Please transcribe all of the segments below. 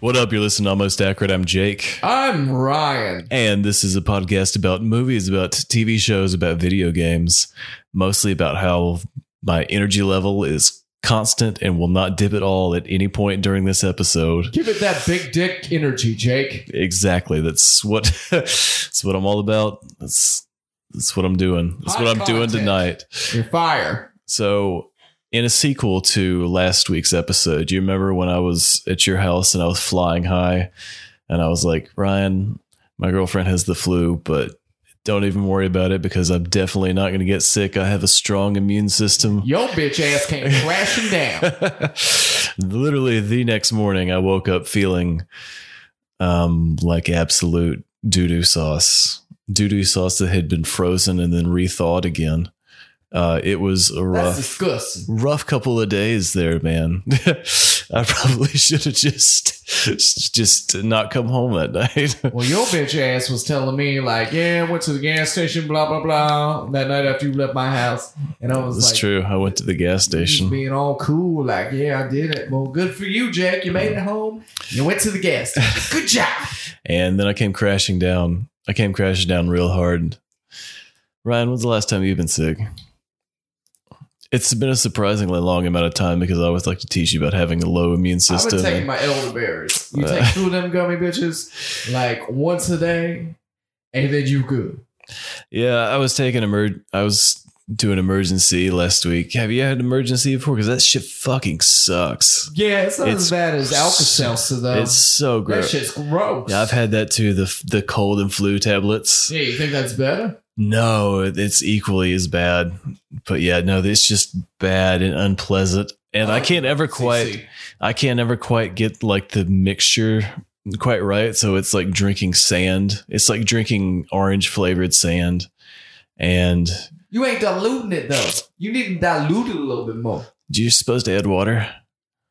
What up? You're listening to Almost Accurate. I'm Jake. I'm Ryan. And this is a podcast about movies, about TV shows, about video games, mostly about how my energy level is constant and will not dip at all at any point during this episode. Give it that big dick energy, Jake. Exactly. That's what that's what I'm all about. That's that's what I'm doing. That's Hot what I'm doing tonight. You're fire. So, in a sequel to last week's episode, you remember when I was at your house and I was flying high and I was like, Ryan, my girlfriend has the flu, but don't even worry about it because I'm definitely not going to get sick. I have a strong immune system. Yo, bitch ass came crashing down. Literally, the next morning, I woke up feeling um, like absolute doo doo sauce. Doo doo sauce that had been frozen and then rethawed again. Uh, it was a rough rough couple of days there, man. I probably should have just just not come home that night. Well, your bitch ass was telling me like, yeah, went to the gas station, blah blah blah, that night after you left my house, and I was like That's like, true. I went to the gas station. being all cool, like, yeah, I did it. Well, good for you, Jake. You made it home. You went to the gas station. Good job. And then I came crashing down. I came crashing down real hard. Ryan, when's the last time you've been sick? It's been a surprisingly long amount of time because I always like to teach you about having a low immune system. I've been taking my elderberries. You Uh. take two of them gummy bitches like once a day, and then you good. yeah, I was taking emer- I was doing Emergen-C last week. Have you had Emergen-C before? Because that shit fucking sucks. Yeah, it's not It's as bad as Alka-Seltzer though. It's so gross. that shit's gross. Yeah, I've had that too. The the cold and flu tablets. Yeah, you think that's better? No, it's equally as bad. But yeah, no, it's just bad and unpleasant. And I oh, can't ever quite. I can't ever quite get like the mixture quite right. So it's like drinking sand. It's like drinking orange flavored sand. And You ain't diluting it though. You need to dilute it a little bit more. Do you're supposed to add water.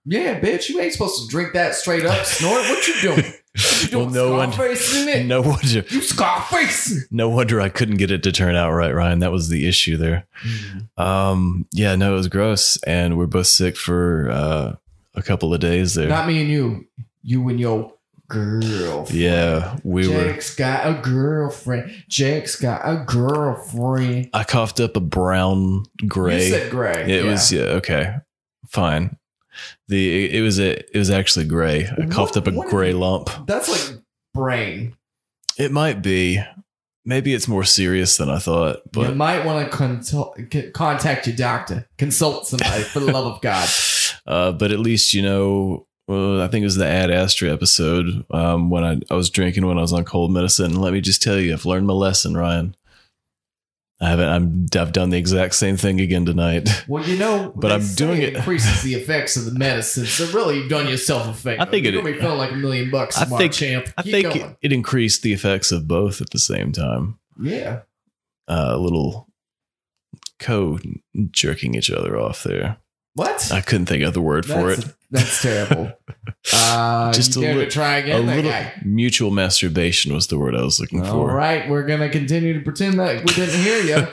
Yeah, bitch, you ain't supposed to drink that straight up. Snort. What you doing? Well, no one- Scarface in it. No wonder, You Scarface. no wonder I couldn't get it to turn out right, Ryan. That was the issue there. Um, yeah, no, it was gross, and we're both sick for uh, a couple of days there. Not me and you. You and your girlfriend. yeah, we were. Jake's got a girlfriend. Jake's got a girlfriend. I coughed up a brown gray. You said gray. it yeah. was yeah okay, fine. The it, was a it was actually gray. I coughed What- up a gray lump. That's like brain. It might be. Maybe it's more serious than I thought, But you might want to consult, contact your doctor. Consult somebody for the love of God. uh, but at least you know. Well, I think it was the Ad Astra episode um, when I, I was drinking when I was on cold medicine. And let me just tell you, I've learned my lesson, Ryan. I haven't. I'm. I've done the exact same thing again tonight. Well, you know, But I'm doing it- increases the effects of the medicine. So really, you've done yourself a favor. I think You're it- feeling like a million bucks I tomorrow, think- champ. I Keep think going. it increased the effects of both at the same time. yeah. Uh, a little co jerking each other off there. What? I couldn't think of the word for that's, it. That's terrible. Uh, Just a to try A again, that little guy. mutual masturbation was the word I was looking All for. right, we're gonna continue to pretend that we didn't hear you.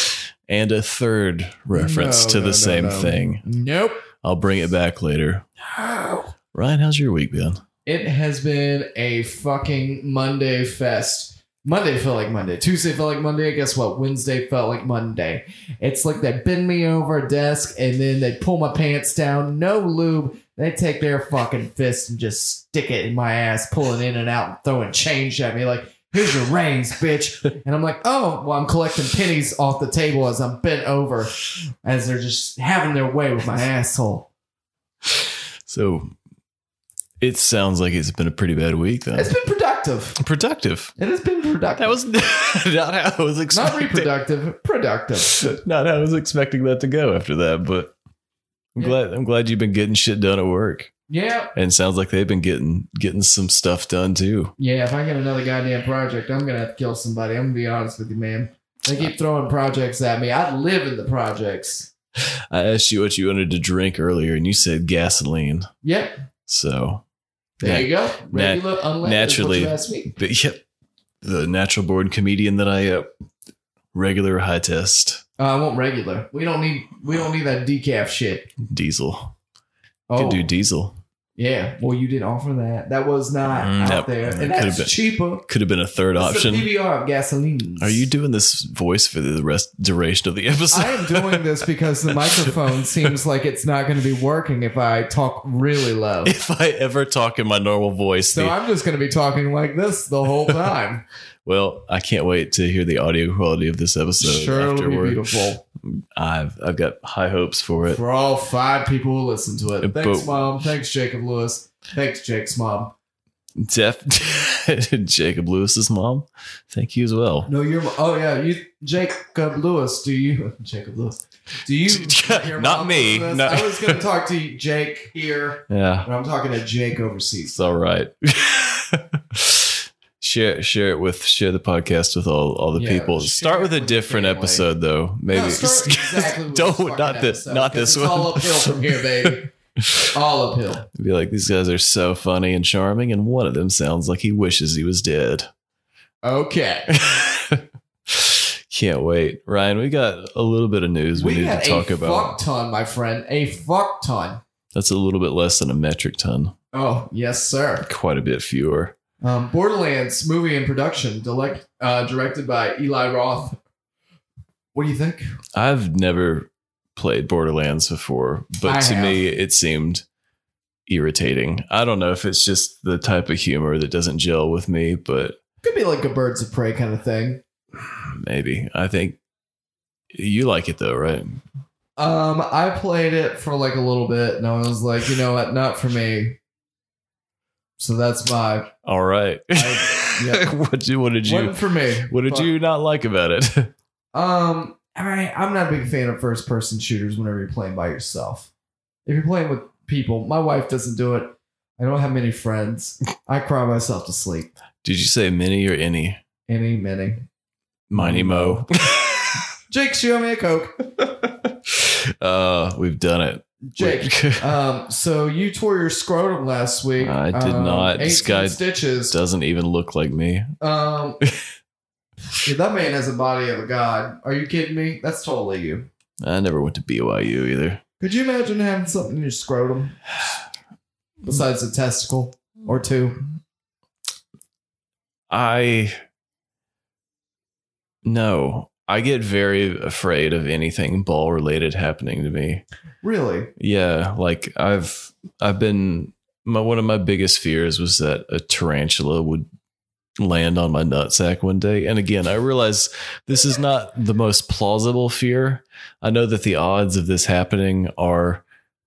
and a third reference No, to no, the no, same thing. Nope. I'll bring it back later. No. Ryan, how's your week been? It has been a fucking Monday fest. Monday felt like Monday. Tuesday felt like Monday. Guess what? Wednesday felt like Monday. It's like they bend me over a desk and then they pull my pants down. No lube. They take their fucking fist and just stick it in my ass, pulling in and out and throwing change at me. Like, Here's your rings, bitch. And I'm like, oh, well, I'm collecting pennies off the table as I'm bent over, as they're just having their way with my asshole. So it sounds like it's been a pretty bad week then. It's been productive. productive. It has been productive. That was not how I was expecting. not expecting. reproductive, productive. Not how I was expecting that to go after that, but I'm Yeah. glad I'm glad you've been getting shit done at work. Yeah, And it sounds like they've been getting getting some stuff done too. yeah. If I get another goddamn project, I'm gonna have to kill somebody. I'm gonna be honest with you, man. They keep throwing projects at me. I live in the projects. I asked you what you wanted to drink earlier, and you said gasoline. Yep. So, There Yeah. you go. Regular, naturally. Is what you asked me. but yep, the natural born comedian that I am, regular high test Uh, I want regular. We don't need. We don't need that decaf shit. diesel. Oh, Could do diesel. Yeah. Well, you didn't offer that. That was not Mm, out that- there, that and that's been- cheaper. Could have been a third It's option. the PBR of gasoline. Are you doing this voice for the rest duration of the episode? I am doing this because the microphone seems like it's not going to be working if I talk really low. if I ever talk in my normal voice, So the- I'm just going to be talking like this the whole time. well, I can't wait to hear the audio quality of this episode sure, it'll be beautiful I've I've got high hopes for it. for all five people who listen to it. But- Thanks, mom. Thanks, Jacob Lewis. Thanks, Jake's mom. Def Jacob Lewis's mom, thank you as well. No, you're. Oh yeah, you, Jacob Lewis. Do you, Jacob Lewis? Do you? Not me. listen to this? No. I was going to talk to Jake here, Yeah, but I'm talking to Jake overseas. it's all right. Share share it with share the podcast with all all the Yeah, people. Start with a different episode though. Maybe No, exactly don't not this episode, not this it's one. All uphill from here, baby. all uphill. Be like these guys are so funny and charming, and one of them sounds like he wishes he was dead. Okay. Can't wait, Ryan. We got a little bit of news we, We need to talk about. a about. fuck ton, my friend. A fuck ton. That's a little bit less than a metric ton. Oh yes, sir. Quite a bit fewer. Um, Borderlands movie in production, direct, uh, directed by Eli Roth. What do you think? I've never played Borderlands before, but I to have. me, it seemed irritating. I don't know if it's just the type of humor that doesn't gel with me, but Could be like a Birds of Prey kind of thing. maybe. I think you like it though, right? Um, I played it for like a little bit, and I was like, you know what, not for me. So that's my All right. I- yeah. what did you? What did you? wasn't for me. What did But, you not like about it? Um, all right, I'm not a big fan of first person shooters whenever you're playing by yourself. If you're playing with people, my wife doesn't do it. I don't have many friends. I cry myself to sleep. did you say mini or any? Any, many. Miney Mo. Jake, show me a Coke. uh, we've done it. Jake, um, so you tore your scrotum last week. I did Um, not. This 18 guy stitches. doesn't even look like me. Um, that man has a body of a god. Are you kidding me? That's totally you. I never went to BYU either. Could you imagine having something in your scrotum besides a testicle or two? I no, I get very afraid of anything ball related happening to me. Really? Yeah, like I've I've been my one of my biggest fears was that a tarantula would land on my nutsack one day. And again, I realize this is not the most plausible fear. I know that the odds of this happening are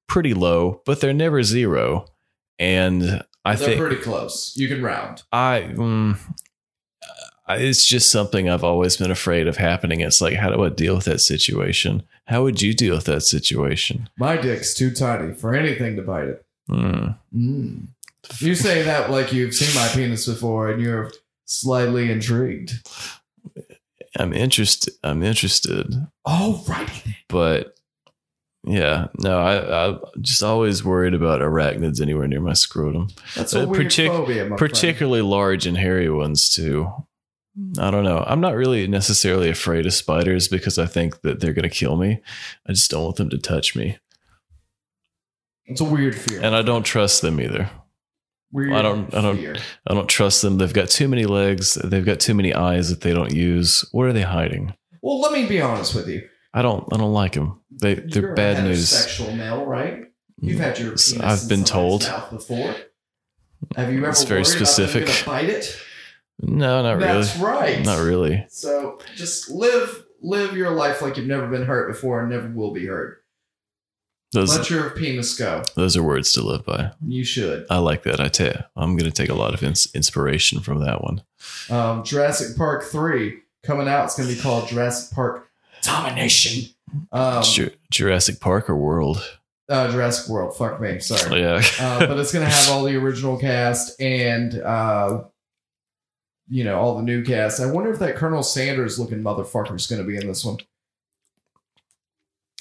pretty low, but they're never zero. And I They're think pretty close. You can round. I, I- it's just something I've always been afraid of happening. It's like, how do I deal with that situation? How would you deal with that situation? My dick's too tiny for anything to bite it. Mm. Mm. You say that like you've seen my penis before and you're slightly intrigued. I'm interested. I'm interested, Oh, righty. but yeah, no, I, I'm just always worried about arachnids anywhere near my scrotum, That's a Uh, weird partic- phobia, my friend. particularly large and hairy ones too. I don't know. I'm not really necessarily afraid of spiders because I think that they're going to kill me. I just don't want them to touch me. It's a weird fear. And I don't trust them either. weird I don't- I don't- fear. I don't trust them. They've got too many legs. They've got too many eyes that they don't use. Where are they hiding? Well, let me be honest with you. I don't. I don't like them. They they're You're bad a news. Sexual male, right? You've had your I've been told. before. Have you ever It's very worried about specific. bite it? No, not That's really. That's right. Not really. So just live live your life like you've never been hurt before and never will be hurt. Those Let your penis go. those are words to live by. You should. I like that. I tell you, I'm going to take a lot of ins- inspiration from that one. Um, Jurassic Park three coming out. It's going to be called Jurassic Park Domination. Um, Ju- Jurassic Park or World? uh, Jurassic World. Fuck me. Sorry. Yeah. uh, but it's going to have all the original cast and uh, you know all the new cast. I wonder if that Colonel Sanders looking motherfucker is going to be in this one.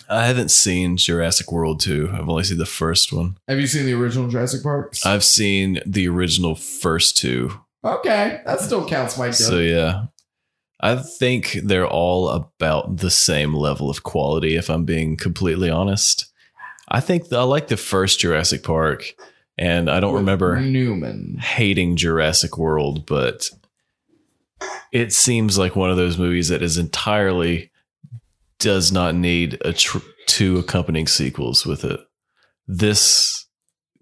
I haven't seen Jurassic World 2. I've only seen the first one. Have you seen the original Jurassic Parks? I've seen the original first two. okay, that still counts, my So yeah. I think they're all about the same level of quality if I'm being completely honest. I think I like the first Jurassic Park and I don't With remember Newman. hating Jurassic World, but it seems like one of those movies that is entirely does not need a tr- two accompanying sequels with it. This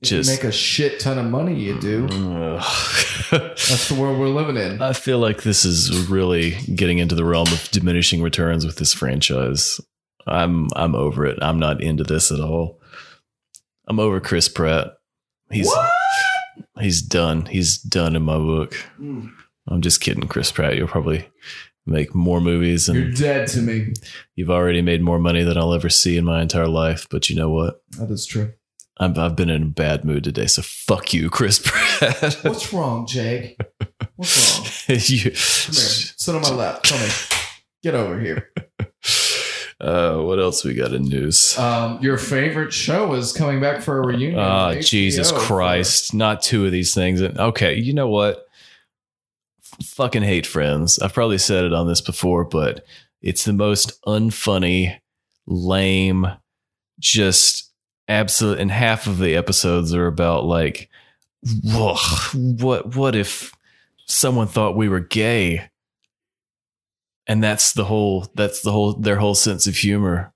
If you just make a shit ton of money, you do. That's the world we're living in. I feel like this is really getting into the realm of diminishing returns with this franchise. I'm I'm over it. I'm not into this at all. I'm over Chris Pratt. He's what? he's done. He's done in my book. Mm, I'm just kidding, Chris Pratt. You'll probably make more movies You're dead to me. you've already made more money than I'll ever see in my entire life. But you know what? That is true. I'm, I've been in a bad mood today, so fuck you, Chris Pratt. What's wrong, Jake? What's wrong? you, Come here. Sit on my lap. Tell me. Get over here. uh, what else we got in news? Um, your favorite show is coming back for a reunion. On Jesus HBO for- Christ. Not two of these things. And okay, you know what? Fucking hate friends. I've probably said it on this before, but it's the most unfunny, lame, just absolute and half of the episodes are about like what what if someone thought we were gay? And that's the whole that's the whole their whole sense of humor.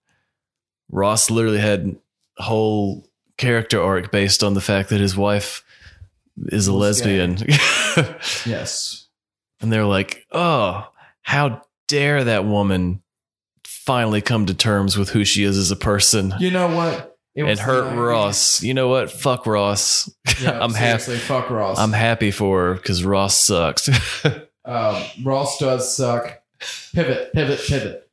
Ross literally had whole character arc based on the fact that his wife is a lesbian. Yes. And they're like, "Oh, how dare that woman finally come to terms with who she is as a person?" You know what? It and hurt the Ross. You know what? Fuck Ross. Yeah, I'm happy. Fuck Ross. I'm happy for her because Ross sucks. um, Ross does suck. Pivot, pivot, pivot.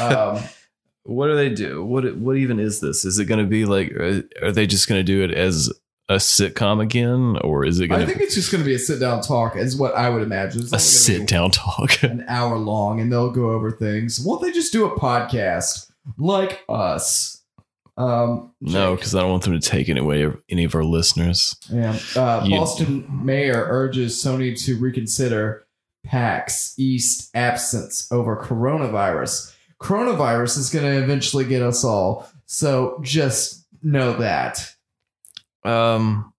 Um, what do they do? What what even is this? Is it going to be like? Are, are they just going to do it as a sitcom again, or is it going I think it's just going to be a sit down talk, is what I would imagine. It's a sit down talk? An hour long, and they'll go over things. Won't they just do a podcast like us? Um, no, because I don't want them to take any away any of our listeners. Yeah. Uh, You- Boston mayor urges Sony to reconsider PAX East absence over coronavirus. Coronavirus is going to eventually get us all. So just know that. Um,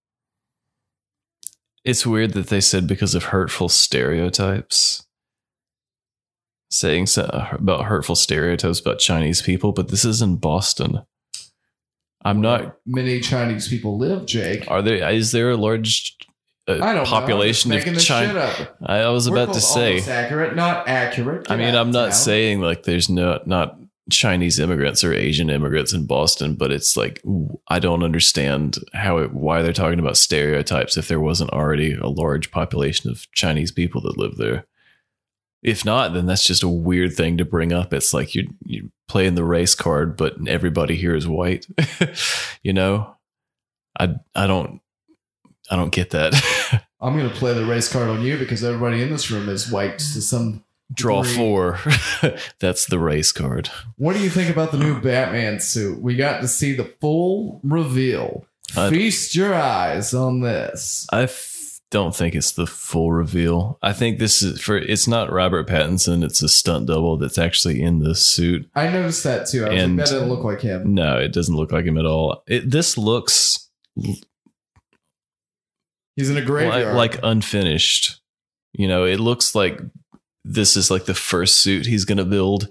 it's weird that they said because of hurtful stereotypes. Saying so, about hurtful stereotypes about Chinese people, but this is in Boston. I'm not. Many Chinese people live, Jake. Are there? Is there a large uh, population know. of I'm just making China? I was We're about to say. accurate, not accurate. I mean, I'm not saying like there's no not Chinese immigrants or Asian immigrants in Boston, but it's like I don't understand how it why they're talking about stereotypes if there wasn't already a large population of Chinese people that live there. If not, then that's just a weird thing to bring up. It's like you you playing the race card, but everybody here is white. you know, I I don't I don't get that. I'm to play the race card on you because everybody in this room is white to some. Draw degree. four. that's the race card. What do you think about the new Batman suit? We got to see the full reveal. I- Feast your eyes on this. I f- don't think it's the full reveal. I think this is for it's not Robert Pattinson. It's a stunt double that's actually in the suit. I noticed that too. I was And- like, that didn't look like him. No, it doesn't look like him at all. It, this looks He's in a like, like unfinished. You know, it looks like this is like the first suit he's going to build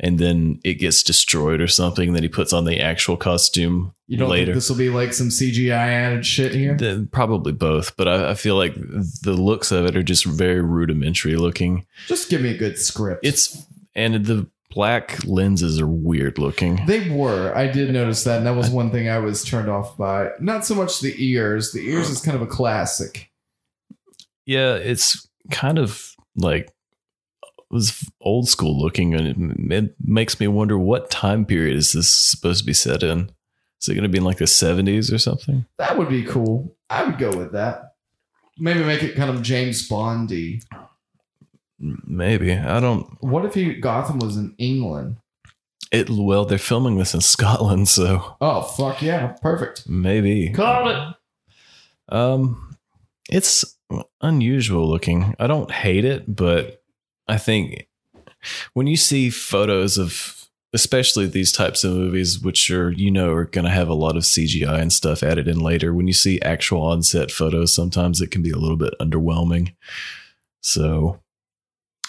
and then it gets destroyed or something then he puts on the actual costume You don't later think this will be like some CGI added shit here? Then probably both but I, I feel like the looks of it are just very rudimentary looking Just give me a good script. it's and the black lenses are weird looking They were. I did notice that, and that was one thing I was turned off by. Not so much the ears. The ears is kind of a classic. yeah it's kind of like was old school looking and it, it makes me wonder what time period is this supposed to be set in is it going to be in like the 70s or something That would be cool. I would go with that. Maybe make it kind of James Bondy. maybe i don't What if he Gotham was in England? it well they're filming this in scotland so Oh fuck yeah, perfect. maybe Call it. um it's unusual looking i don't hate it but i think when you see photos of especially these types of movies which are you know are going to have a lot of cgi and stuff added in later when you see actual on-set photos sometimes it can be a little bit underwhelming so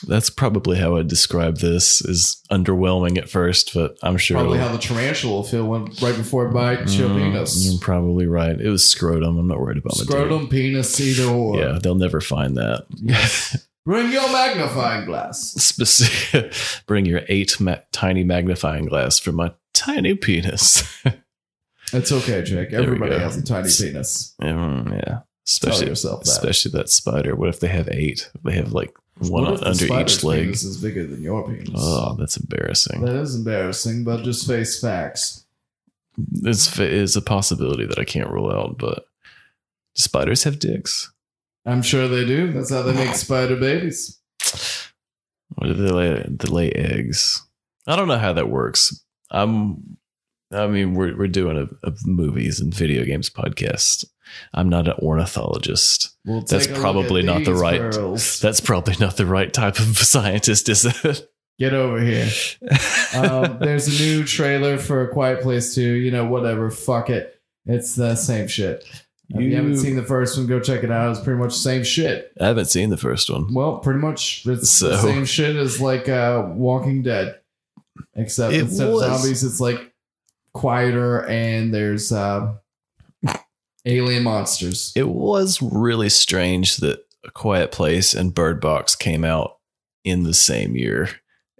that's probably how i'd describe this is underwhelming at first but i'm sure Probably how the tarantula will feel when right before it bites your Mm, penis. you're probably right it was scrotum i'm not worried about my. Scrotum, penis, either or. yeah they'll never find that Yes. Bring your magnifying glass. specific bring your eight ma- tiny magnifying glass for my tiny penis It's okay, Jake. Everybody has a tiny penis. Mm, yeah Tell especially yourself that. especially that spider what if they have eight they have like one What if under each leg Penis is bigger than your penis. oh that's embarrassing That is embarrassing, but just face facts. it's is a possibility that i can't rule out but spiders have dicks I'm sure they do. That's how they make spider babies. Or do they lay, they lay eggs? I don't know how that works. I'm, I mean, we're we're doing a, a movies and video games podcast. I'm not an ornithologist. We'll That's take a look probably not the right- pearls. That's probably not the right type of scientist, is it? Get over here. Um, there's a new trailer for A Quiet Place 2. You know, whatever. Fuck it. It's the same shit. If you, haven't seen the first one, go check it out. It's pretty much the same shit. I haven't seen the first one. Well, pretty much it's the same shit as like uh, Walking Dead, except It instead was. of zombies, it's like quieter and there's uh, alien monsters. It was really strange that A Quiet Place and Bird Box came out in the same year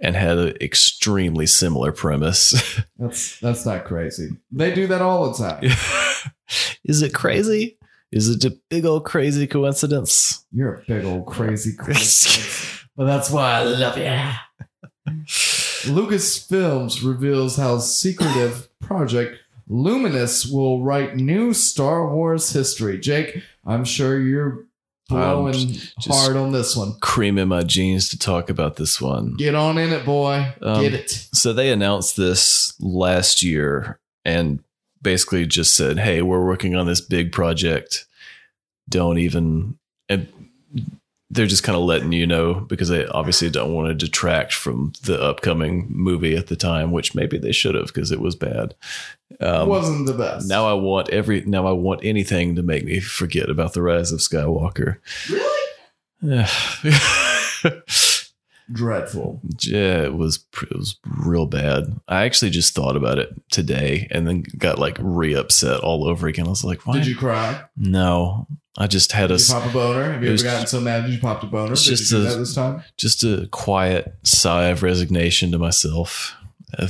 and had an extremely similar premise. That's that's not crazy. They do that all the time. Is it crazy? Is it a big old crazy coincidence? You're a big old crazy coincidence. But that's why I love you. Lucasfilms reveals how secretive Project Luminous will write new Star Wars history. Jake, I'm sure you're blowing hard on this one. Creaming my jeans to talk about this one. Get on in it, boy. Um, Get it. So they announced this last year and basically just said, "Hey, we're working on this big project. Don't even." And they're just kind of letting you know because they obviously don't want to detract from the upcoming movie at the time, which maybe they should have because it was bad. Um, Wasn't the best. now I want every now I want anything to make me forget about the rise of Skywalker. really dreadful. Yeah, it was it was real bad. I actually just thought about it today and then got like re upset all over again. I was like, why? Did you cry? No, I just had a Did you pop a boner? Have you ever gotten so mad you popped a boner? It's just a- this time? just a quiet sigh of resignation to myself. A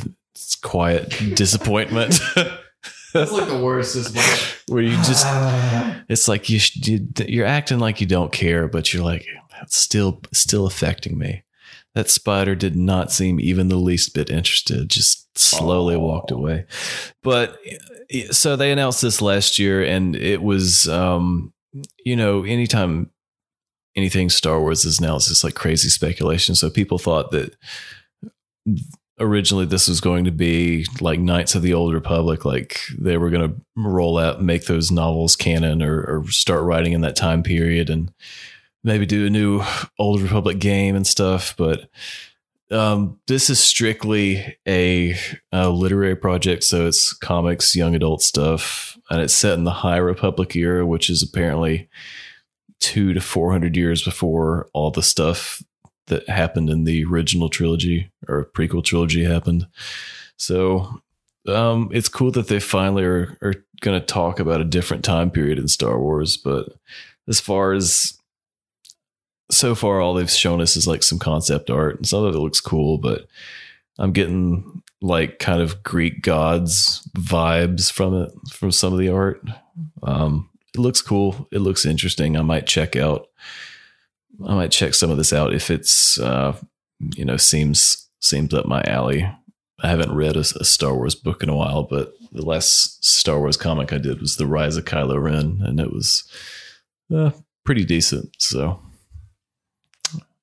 quiet disappointment That's like the worst. Is like, where you just it's like you, you, you're acting like you don't care, but you're like that's still still affecting me. That spider did not seem even the least bit interested. Just slowly Aw. walked away. But eh, so they announced this last year, and it was, um, you know, anytime anything Star Wars is announced, it's like crazy speculation. So people thought that originally this was going to be like Knights of the Old Republic, like they were going to roll out, make those novels canon, or, or start writing in that time period, and maybe do a new Old Republic game and stuff. But um, this is strictly a, a literary project, so it's comics, young adult stuff, and it's set in the High Republic era, which is apparently two to four hundred years before all the stuff that happened in the original trilogy or prequel trilogy happened. So um, it's cool that they finally are, are going to talk about a different time period in Star Wars. But as far as so far, all they've shown us is like some concept art, and some of it looks cool. But I'm getting like kind of Greek gods vibes from it, from some of the art. Um, it looks cool. It looks interesting. I might check out. I might check some of this out if it's uh, you know seems seems up my alley. I haven't read a, a, Star Wars book in a while, but the last Star Wars comic I did was The Rise of Kylo Ren, and it was uh, pretty decent. So,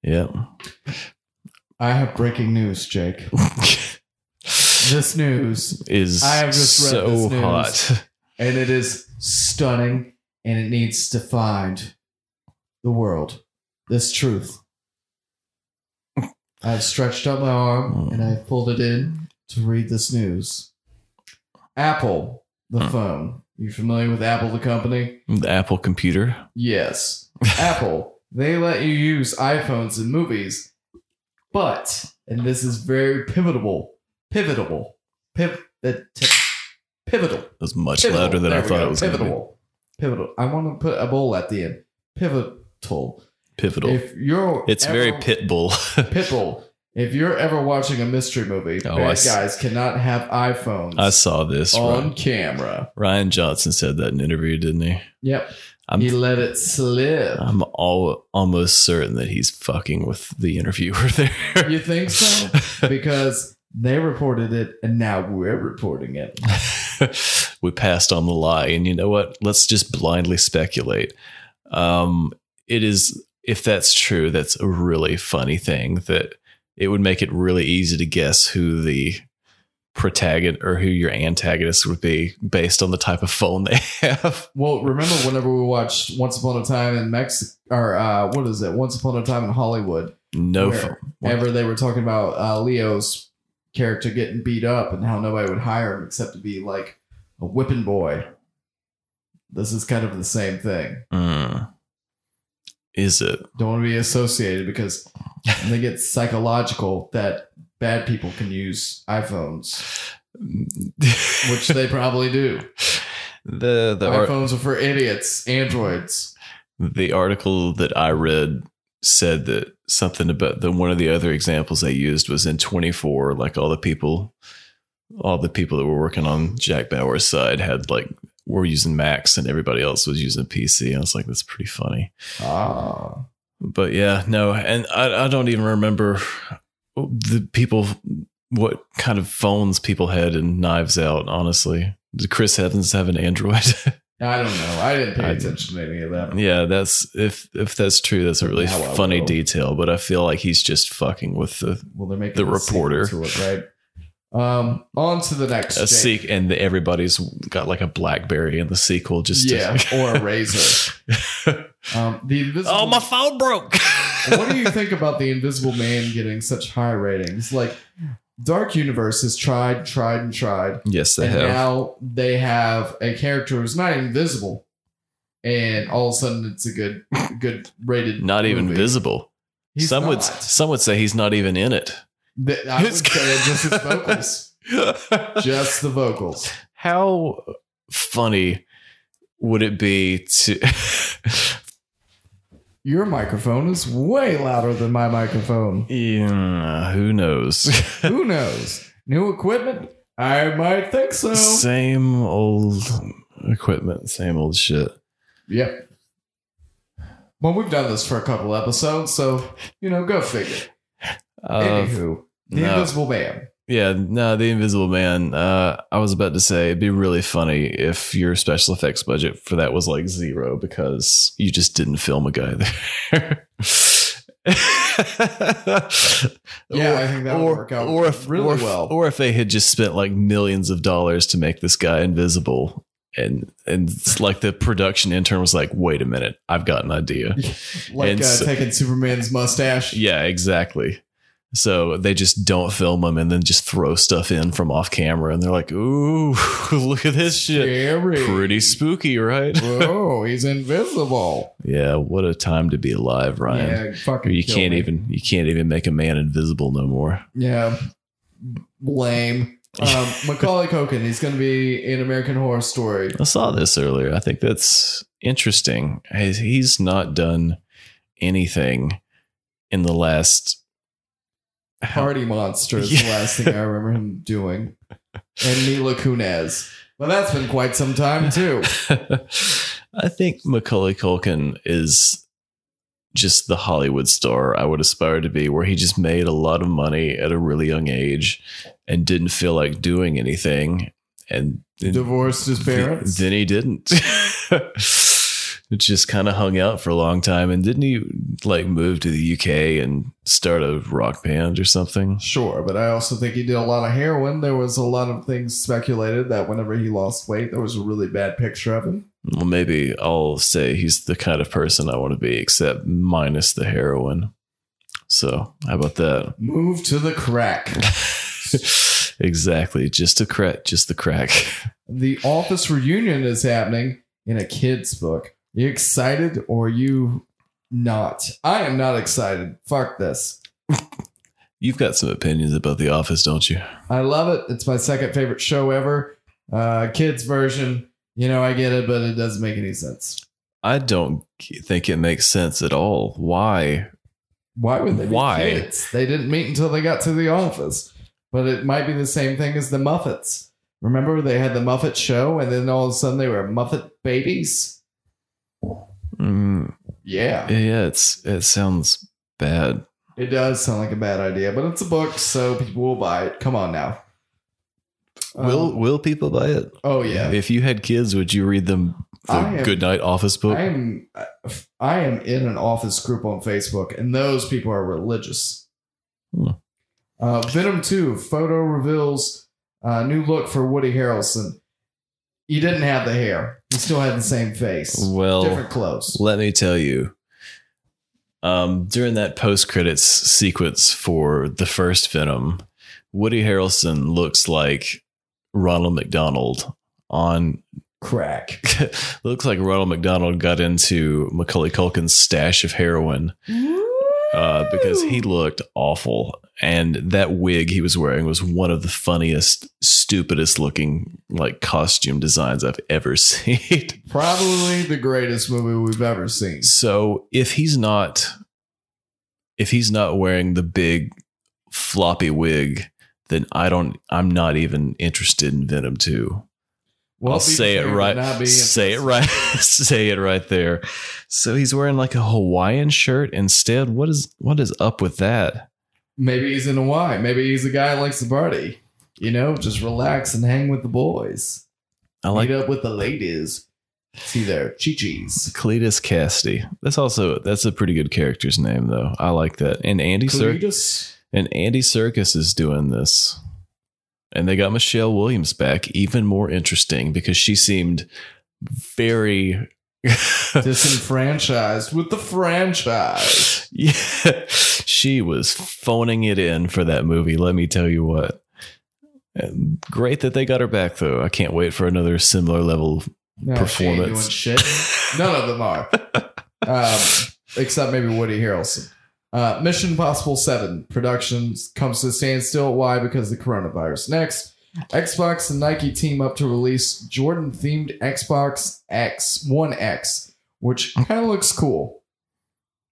yeah. I have breaking news, Jake. this news is I have just read so this news. hot. and it is stunning, and it needs to find the world this truth. I've stretched out my arm and I pulled it in to read this news. Apple, the Hmm. phone. You familiar with Apple, the company? The Apple computer. Yes. Apple, they let you use iPhones in movies, but, and this is very pivotal, pivotal, piv- uh, pivotal. It was much Pivotal. louder than There I thought go. it was. Pivotal. Pivotal. I want to put a bowl at the end. Pivotal. Pivotal. If you're it's ever- very pitbull. Pitbull. If you're ever watching a mystery movie, Oh, bad guys cannot have iPhones I saw this. on Ryan, camera. Rian Johnson said that in an interview, didn't he? Yep. I'm he let it slip. I'm all almost certain that he's fucking with the interviewer there. You think so? because they reported it and now we're reporting it. we passed on the lie, and you know what? Let's just blindly speculate. Um, it is if that's true, that's a really funny thing. That it would make it really easy to guess who the protagonist or who your antagonist would be based on the type of phone they have. Well, remember whenever we watched Once Upon a Time in Mexico, or uh, what is it? Once Upon a Time in Hollywood. No, phone. Ever they were talking about uh, Leo's character getting beat up and how nobody would hire him except to be like a whipping boy. This is kind of the same thing. Mm. Is it? Don't want to be associated because they get psychological that bad people can use iPhones, which they probably do. the the iPhones are for idiots, Androids. the article that I read said that something about the one of the other examples they used was in 24 like all the people all the people that were working on Jack Bauer's side had like were using Macs and everybody else was using PC. I was like that's pretty funny. Ah. But yeah, no, and I, I don't even remember the people what kind of phones people had in Knives Out, honestly. Did Chris Evans have an Android? I don't know. I didn't pay I- attention to any of that. Yeah, that's if if that's true, that's a really Now funny detail. But I feel like he's just fucking with the Well, they're making The reporter. to it, right? Um, on to the next. a seek, and the, everybody's got like a BlackBerry in the sequel. Just to- yeah, or a razor. Um, the invisible. oh, my phone broke. what do you think about the Invisible Man getting such high ratings? Like, Dark Universe has tried, tried, and tried, yes, they and have. now they have a character who's not invisible, and all of a sudden it's a good, good rated. not even visible. He's some would some would say he's not even in it. I would say just his vocals, just the vocals. How funny would it be to? Your microphone is way louder than my microphone. yeah, who knows? Who knows? New equipment? I might think so. same old equipment, same old shit. Yep. Well, we've done this for a couple episodes, so you know, go figure. Uh, Anywho, the no. Invisible Man. Yeah, no, the Invisible Man. Uh, I was about to say it'd be really funny if your special effects budget for that was like zero because you just didn't film a guy there. Yeah, I think that would work out really or if, well. Or if they had just spent like millions of dollars to make this guy invisible, and and it's like the production intern was like, "Wait a minute, I've got an idea." Like uh, so- taking Superman's mustache. Yeah, exactly. So they just don't film them and then just throw stuff in from off camera. And they're like, ooh, look at this shit. Scary. Pretty spooky, right? Whoa, he's invisible. yeah, what a time to be alive, Ryan. Yeah, fucking. you can't me. even you can't even make a man invisible no more. Yeah, lame. Um, Macaulay Culkin. He's going to be in American Horror Story. I saw this earlier. I think that's interesting. He's- He's not done anything in the last Party Monster is the last thing I remember him doing. And Mila Kunis. Well, that's been quite some time too. I think Macaulay Culkin is just the Hollywood star I would aspire to be, where he just made a lot of money at a really young age and didn't feel like doing anything. And Divorced his parents. then he didn't. just kind of hung out for a long time. And didn't he like move to the UK and start a rock band or something? Sure, but I also think he did a lot of heroin. There was a lot of things speculated that whenever he lost weight, there was a really bad picture of him. Well, maybe I'll say he's the kind of person I want to be, except minus the heroin. So, how about that? Move to the crack. exactly. Just a crack. Just the crack. the Office reunion is happening in a kid's book. You excited or you not? I am not excited. Fuck this. You've got some opinions about The Office, don't you? I love it. It's my second favorite show ever. Uh, kids version. You know, I get it, but it doesn't make any sense. I don't think it makes sense at all. Why? Why would they be Why? kids? They didn't meet until they got to the office. But it might be the same thing as the Muppets. Remember they had the Muppet show and then all of a sudden they were Muppet babies? Mm, Yeah. yeah, it's it sounds bad. It does sound like a bad idea, but it's a book, so people will buy it. Come on now. will Um, will people buy it? oh yeah. If you had kids, would you read them the am- Good Night Office book? I am I am in an office group on Facebook, and those people are religious. Hmm. Uh, Venom Two photo reveals uh, new look for Woody Harrelson. He didn't have the hair; he still had the same face, well, different clothes. Let me tell you. Um, during that post credits sequence for the first Venom, Woody Harrelson looks like Ronald McDonald on Crack. looks like Ronald McDonald got into Macaulay Culkin's stash of heroin uh, because he looked awful. And that wig he was wearing was one of the funniest, stupidest looking like costume designs I've ever seen. probably the greatest movie we've ever seen. So if he's not if he's not wearing the big floppy wig, then I don't I'm not even interested in Venom 2. Well, I'll say it right. but not be Say it right. say it right there. So he's wearing like a Hawaiian shirt instead. What is what is up with that? Maybe he's in Hawaii. Maybe he's a guy likes to party. You know, just relax and hang with the boys. I like Meet up with the ladies. See their chi-chis. Cletus Kasady. That's also that's a pretty good character's name though. I like that. And Andy Cir- Cletus. and Andy Serkis is doing this. And they got Michelle Williams back, even more interesting because she seemed very Disenfranchised with the franchise. Yeah, she was phoning it in for that movie. Let me tell you what. And great that they got her back, though. I can't wait for another similar level. No, Performance. None of them are. Um, except maybe Woody Harrelson. Uh, Mission Impossible 7 productions comes to a standstill. Why? Because of the coronavirus. Next, Xbox and Nike team up to release Jordan themed Xbox X, One X, which kind of looks cool.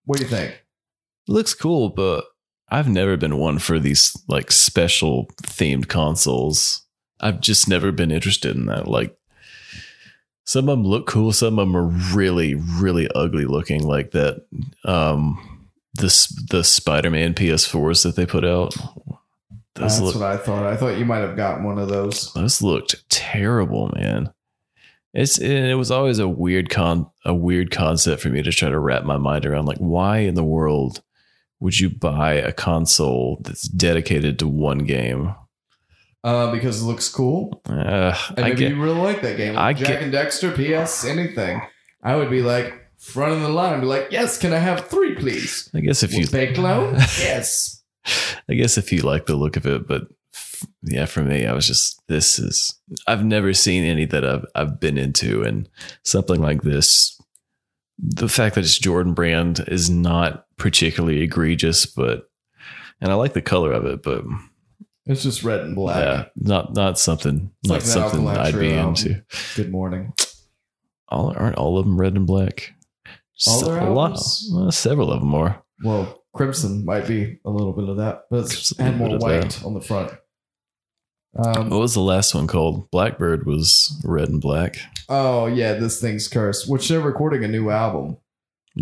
What do you think? Looks cool, but I've never been one for these like special themed consoles. I've just never been interested in that. Like some of them look cool, some of them are really, really ugly looking, like that. Um, this the Spider-Man PS4s that they put out. Those That's look what I thought. I thought you might have gotten one of those. those looked terrible, man. It's and it was always a weird con a weird concept for me to try to wrap my mind around. Like, why in the world would you buy a console that's dedicated to one game? Uh, because it looks cool. Uh, And I maybe get you really like that game. I Jak get- and Daxter, PS, anything. I would be like, front of the line, be like, yes, can I have three, please? I guess if you bank loan? yes. I guess if you like the look of it, but f- yeah, for me, I was just this is I've never seen any that I've I've been into, and something like this. The fact that it's Jordan Brand is not particularly egregious, but and I like the color of it, but It's just red and black. yeah, not not something It's not like something I'd be album. into. Good morning. All aren't all of them red and black? All their a lot, albums? well, several of them are. Well, Crimson might be a little bit of that, but it's Crimson, a had more bit of white that. on the front. Um, What was the last one called? Blackbird was red and black. oh yeah, this thing's cursed. Which they're recording a new album.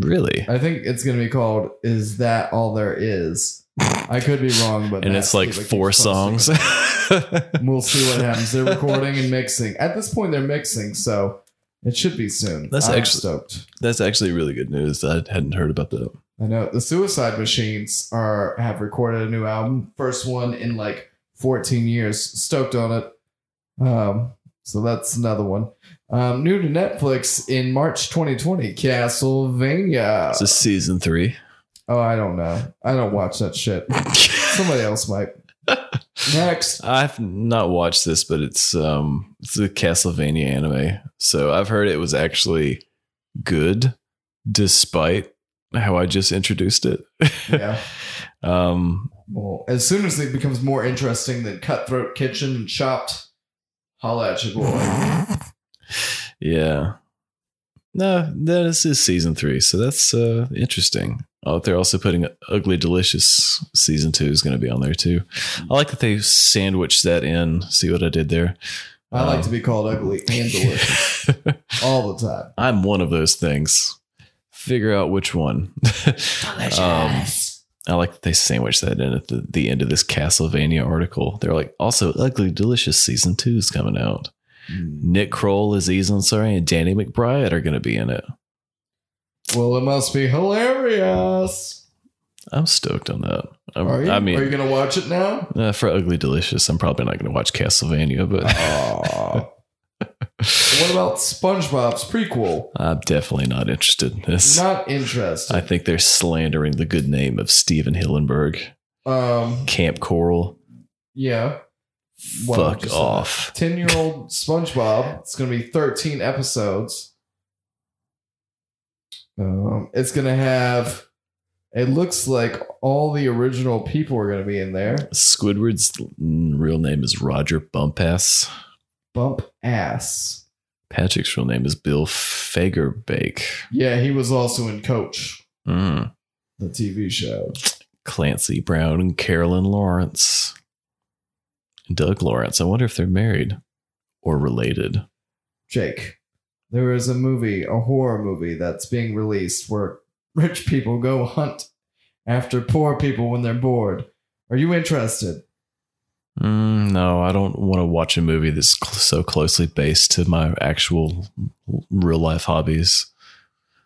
Really? I think it's gonna be called "Is That All There Is." I could be wrong, but and that it's like keeps four posting songs. it. We'll see what happens. They're recording and mixing. At this point, they're mixing, so it should be soon. That's I'm actually- stoked. That's actually really good news. I hadn't heard about that. I know the Suicide Machines are have recorded a new album, first one in like 14 years. Stoked on it. Um, so that's another one. Um, new to Netflix in March 2020, Castlevania. Is this season three? oh, I don't know. I don't watch that shit. Somebody else might. Next, I've not watched this, but it's um it's a Castlevania anime. So I've heard it was actually good despite how I just introduced it. yeah. um Well, as soon as it becomes more interesting than Cutthroat Kitchen and Chopped, holla at your boy. yeah. No, this is season three, so that's uh interesting. Oh, they're also putting Ugly Delicious season two is going to be on there too. I like that they sandwiched that in. See what I did there? I like Um, to be called ugly and delicious all the time. I'm one of those things. Figure out which one. um, I like that they sandwich that in at the, the end of this Castlevania article. They're like, also, Ugly Delicious season two is coming out. Nick Kroll, Aziz Ansari, and Danny McBride are going to be in it. Well, it must be hilarious. I'm stoked on that. I'm- Are you? I mean, Are you gonna watch it now? uh, for Ugly Delicious, I'm probably not going to watch Castlevania, but what about SpongeBob's prequel? I'm definitely not interested in this. Not interested. I think they're slandering the good name of Stephen Hillenburg, um, Kamp Koral. yeah. Would Fuck off. Ten-year-old SpongeBob. It's gonna be thirteen episodes. Um, it's gonna have. It looks like all the original people are gonna be in there. Squidward's real name is Rodger Bumpass. Bump ass. Patrick's real name is Bill Fagerbakke. Yeah, he was also in Coach, Mm. the TV show. Clancy Brown and Carolyn Lawrence. Doug Lawrence. I wonder if they're married or related. Jake, there is a movie, a horror movie that's being released where rich people go hunt after poor people when they're bored. Are you interested? Mm, no, I don't want to watch a movie that's cl- so closely based to my actual real life hobbies.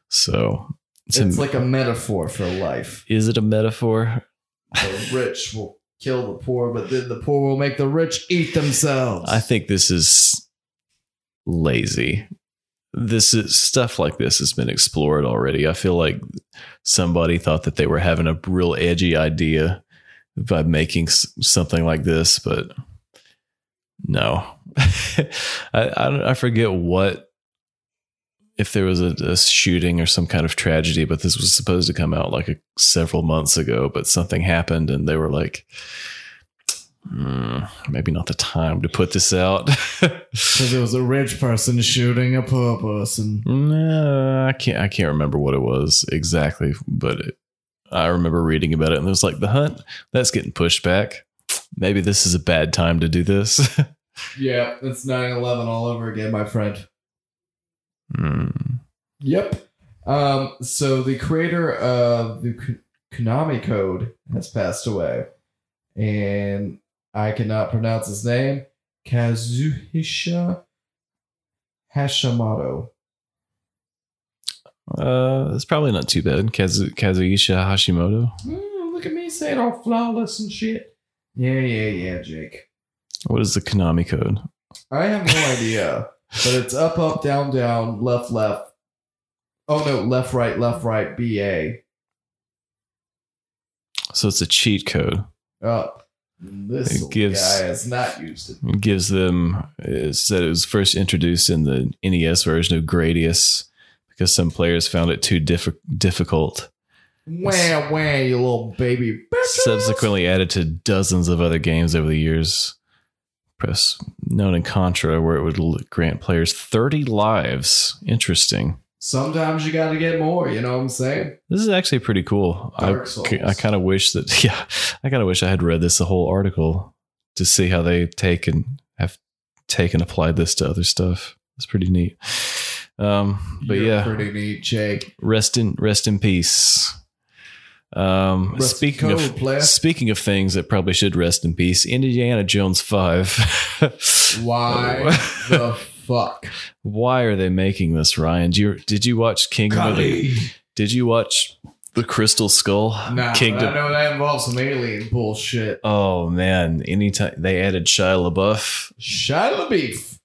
So, It's, a- like a metaphor for life. is it a metaphor? The rich will kill the poor, but then the poor will make the rich eat themselves. I think this is lazy. This is stuff like this has been explored already. I feel like somebody thought that they were having a real edgy idea by making something like this, but no. I, I I forget what if there was a, a shooting or some kind of tragedy, but this was supposed to come out like a, several months ago, but something happened and they were like, "Hmm, maybe not the time to put this out. Because it was a rich person shooting a poor person. no, I can't. I can't remember what it was exactly, but it, I remember reading about it, and it was like the hunt that's getting pushed back. Maybe this is a bad time to do this. Yeah, it's 9 11 all over again, my friend. Hmm. Yep. Um, so the creator of the Konami Code has passed away, and I cannot pronounce his name. Kazuhisha Hashimoto. Uh, it's probably not too bad. Kazu, Kazuisha Hashimoto. Mm, look at me saying all flawless and shit. Yeah, yeah, yeah, Jake. What is the Konami code? I have no idea, but it's up, up, down, down, left, left. Oh no, left, right, left, right, B A. So it's a cheat code. Oh, this It gives- guy has not used it. It gives them it said it was first introduced in the NES version of Gradius because some players found it too diffi- difficult. Wah wah, you little baby. bitches. Subsequently added to dozens of other games over the years. Press known in Contra, where it would grant players 30 lives. Interesting. Sometimes you got to get more. You know what I'm saying? This is actually pretty cool. Dark I, Souls. I kind of wish that, yeah, I kind of wish I had read this the whole article to see how they take and have taken applied this to other stuff. It's pretty neat. Um, but You're yeah, pretty neat, Jake. rest in rest in peace. Um, speaking of player. speaking of things that probably should rest in peace, Indiana Jones Five. Why the fuck? Why are they making this, Ryan? Did you did you watch Kingdom of the Did you watch the Crystal Skull? Nah, Kingdom. I know that involves some alien bullshit. Oh man! Anytime they added Shia LaBeouf, Shia LaBeouf.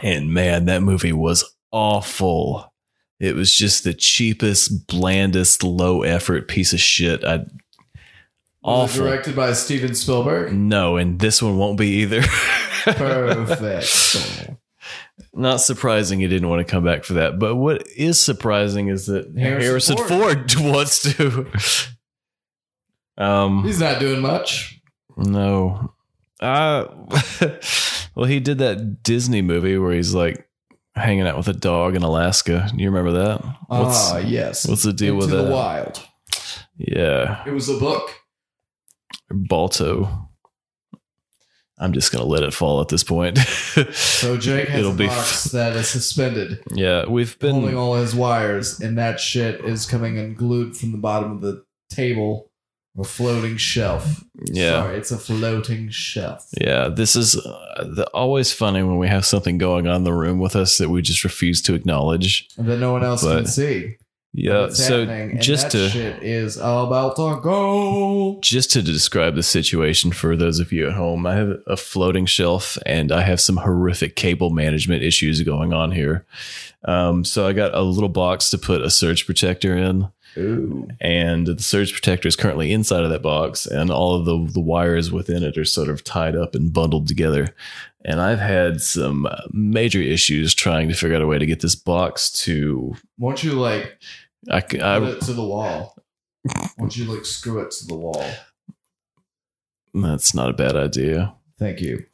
and man, that movie was awful. It was just the cheapest, blandest, low effort piece of shit. I awful. Directed by Steven Spielberg. No, and this one won't be either. Perfect. Not surprising he didn't want to come back for that. But what is surprising is that Harrison Harrison, Ford. Ford. wants to. Um, He's not doing much. no. Uh, well, he did that Disney movie where he's like hanging out with a dog in Alaska. You remember that? What's, Ah, yes. what's the deal Into with the that? wild. Yeah, It was a book. Balto. I'm just gonna let it fall at this point. So Jake has It'll a be box that is suspended, yeah, we've holding been all his wires, and that shit is coming unglued from the bottom of the table or floating shelf. yeah. Sorry, it's a floating shelf. Yeah, this is uh, the, always funny when we have something going on in the room with us that we just refuse to acknowledge. And that no one else can see. Yeah, so just that to shit is about to go. just to describe the situation for those of you at home, I have a floating shelf and I have some horrific cable management issues going on here. Um, so I got a little box to put a surge protector in. Ooh. and the surge protector is currently inside of that box and all of the, the wires within it are sort of tied up and bundled together and i've had some major issues trying to figure out a way to get this box to Won't you like i, put I- it to the wall? Won't you like screw it to the wall? that's not a bad idea Thank you.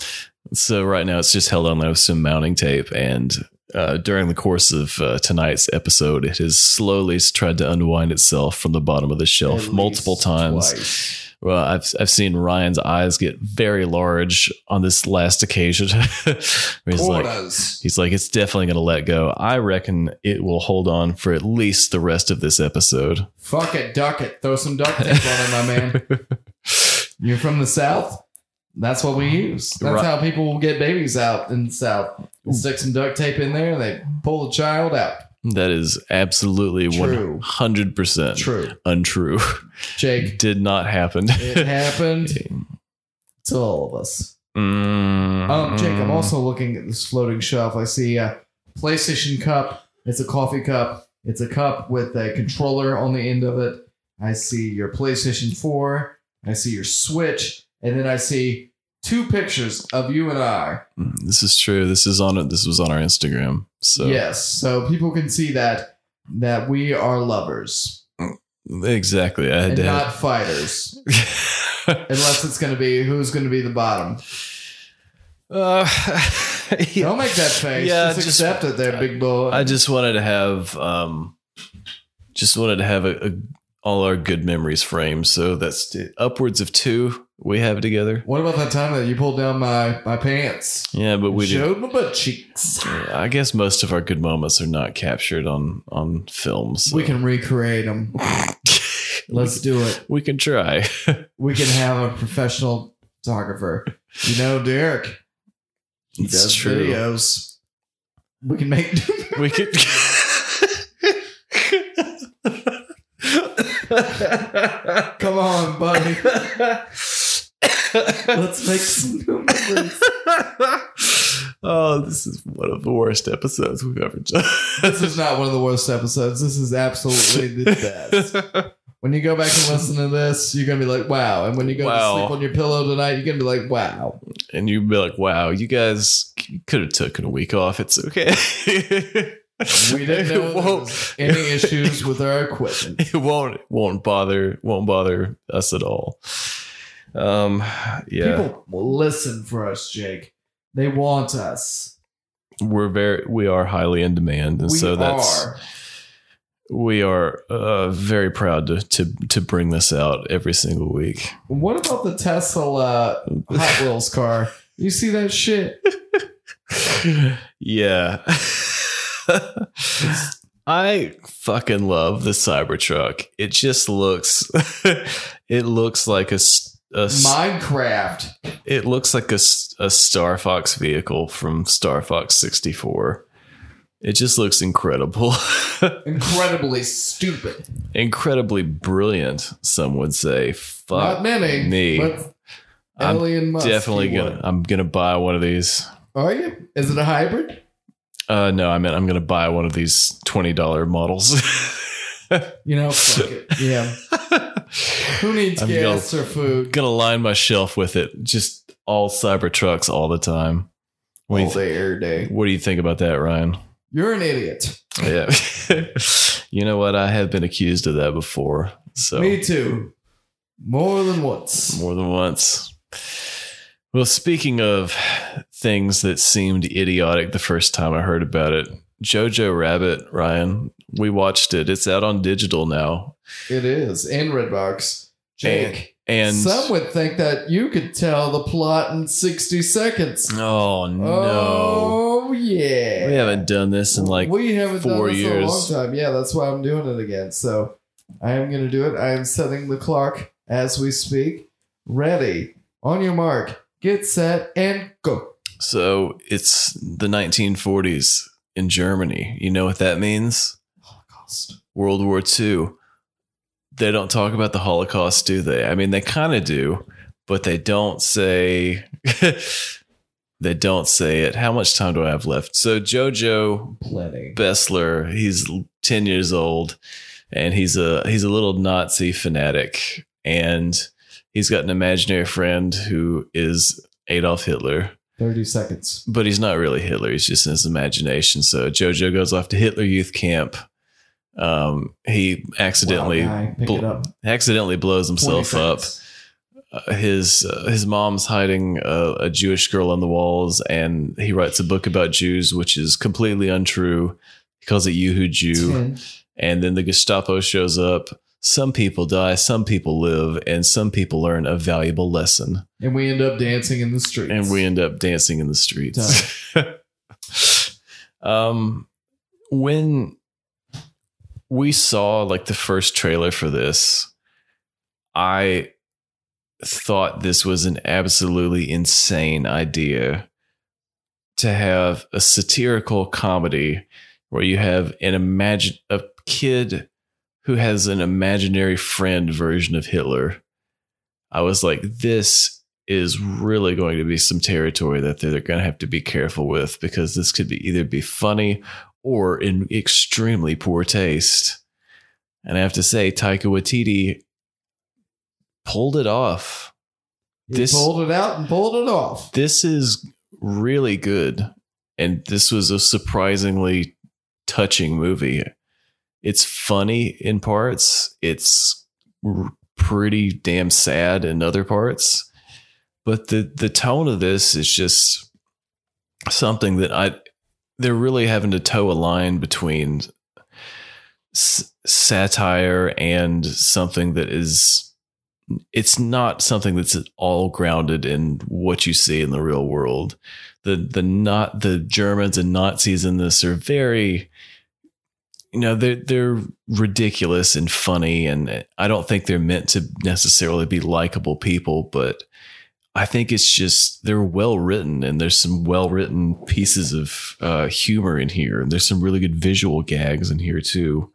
so right now it's just held on there with some mounting tape and uh, during the course of uh, tonight's episode it has slowly tried to unwind itself from the bottom of the shelf At multiple times twice. Well, I've I've seen Ryan's eyes get very large on this last occasion. He's like, he's like, it's definitely going to let go. I reckon it will hold on for at least the rest of this episode. Fuck it, duck it. Throw some duct tape on it, my man. You're from the South? That's what we use. That's Right. how people will get babies out in the South. Stick some duct tape in there and they pull the child out. That is absolutely True. one hundred percent True. untrue. Jake, Did not happen. it happened to all of us. Mm. Um, Jake, I'm also looking at this floating shelf. I see a PlayStation cup. It's a coffee cup. It's a cup with a controller on the end of it. I see your PlayStation 4. I see your Switch. And then I see two pictures of you and I. This is true. This is on. This was on our Instagram. So Yes. So people can see that that we are lovers exactly. I had and to. not fighters. Unless it's going to be who's going to be the bottom. Uh, Don't make that face. Yeah, just, just- accept it there, big boy. I just wanted to have um just wanted to have a, a all our good memories framed. So that's upwards of two we have together. What about that time that you pulled down my, my pants? Yeah, but we did. showed my butt cheeks. I guess most of our good moments are not captured on on films. So. We can recreate them. Let's do it. we can try. We can have a professional photographer. You know, Derek. He It's does true. videos. We can make. we could. Come on, buddy. Let's make some new memories. oh, this is one of the worst episodes we've ever done. This is not one of the worst episodes. This is absolutely the best. When you go back and listen to this, you're gonna be like, "Wow!" And when you go Wow. to sleep on your pillow tonight, you're gonna be like, "Wow." and you'd be like, "Wow, you guys could have taken a week off. It's okay." We didn't know any issues with our equipment. it won't won't bother won't bother us at all. Um, yeah, People will listen for us, Jake. They want us. we're very we are highly in demand, and we so that's are. we are uh, very proud to, to to bring this out every single week. What about the Tesla Hot Wheels car? You see that shit? yeah. I fucking love the Cybertruck. It just looks it looks like a, a Minecraft. it looks like a, a Star Fox vehicle from Star Fox 64. It just looks incredible. Incredibly stupid. Incredibly brilliant, some would say. Fuck Not many. me. But I'm Musk. Definitely gonna would. I'm gonna buy one of these. Are you? Is it a hybrid? Uh no, I mean I'm gonna buy one of these twenty dollar models. You know, fuck it. Yeah. Who needs I'm gas or food gonna line my shelf with it. Just all Cybertrucks all the time. What do, all you th- day, every day? what do you think about that, Ryan? You're an idiot. Yeah. you know what? I have been accused of that before. So Me too. More than once. more than once. Well, speaking of things that seemed idiotic the first time I heard about it, Jojo Rabbit, Ryan, we watched it. It's out on digital now. It is in Redbox. Jake. And Some would think that you could tell the plot in 60 seconds. oh no. Oh, yeah. We haven't done this in like we haven't four done this in a years. long time. Yeah, that's why I'm doing it again. So I am going to do it. I am setting the clock as we speak. Ready. On your mark. Get set and go. So it's the 1940s in Germany. You know what that means? Holocaust. World War II. They don't talk about the Holocaust, do they? I mean, they kind of do, but they don't say. they don't say it. How much time do I have left? So Jojo Plenty. Betzler, he's 10 years old, and he's a he's a little Nazi fanatic, and he's got an imaginary friend who is Adolf Hitler 30 seconds. but he's not really Hitler. He's just in his imagination. So Jojo goes off to Hitler Youth Camp. Um, he accidentally Wow, bl- up. accidentally blows himself up. Uh, his uh, his mom's hiding a, a Jewish girl on the walls, and he writes a book about Jews, which is completely untrue. He calls it Yoo-Hoo Jew, 10. and then the Gestapo shows up. Some people die, some people live, and some people learn a valuable lesson And we end up dancing in the streets. and we end up dancing in the streets. um, when we saw like the first trailer for this, I thought this was an absolutely insane idea to have a satirical comedy where you have an imagine a kid who has an imaginary friend version of Hitler. I was like, this is really going to be some territory that they're going to have to be careful with because this could be either be funny or in extremely poor taste. And I have to say, Taika Waititi pulled it off. He this- pulled it out and pulled it off. This is really good. And this was a surprisingly touching movie. It's funny in parts, it's r- pretty damn sad in other parts. But the, the tone of this is just something that I, they're really having to toe a line between s- satire and something that is it's not something that's at all grounded in what you see in the real world. The the not the Germans and Nazis in this are very you know they're they're ridiculous and funny and I don't think they're meant to necessarily be likable people, but I think it's just they're well written and there's some well written pieces of uh, humor in here and there's some really good visual gags in here too.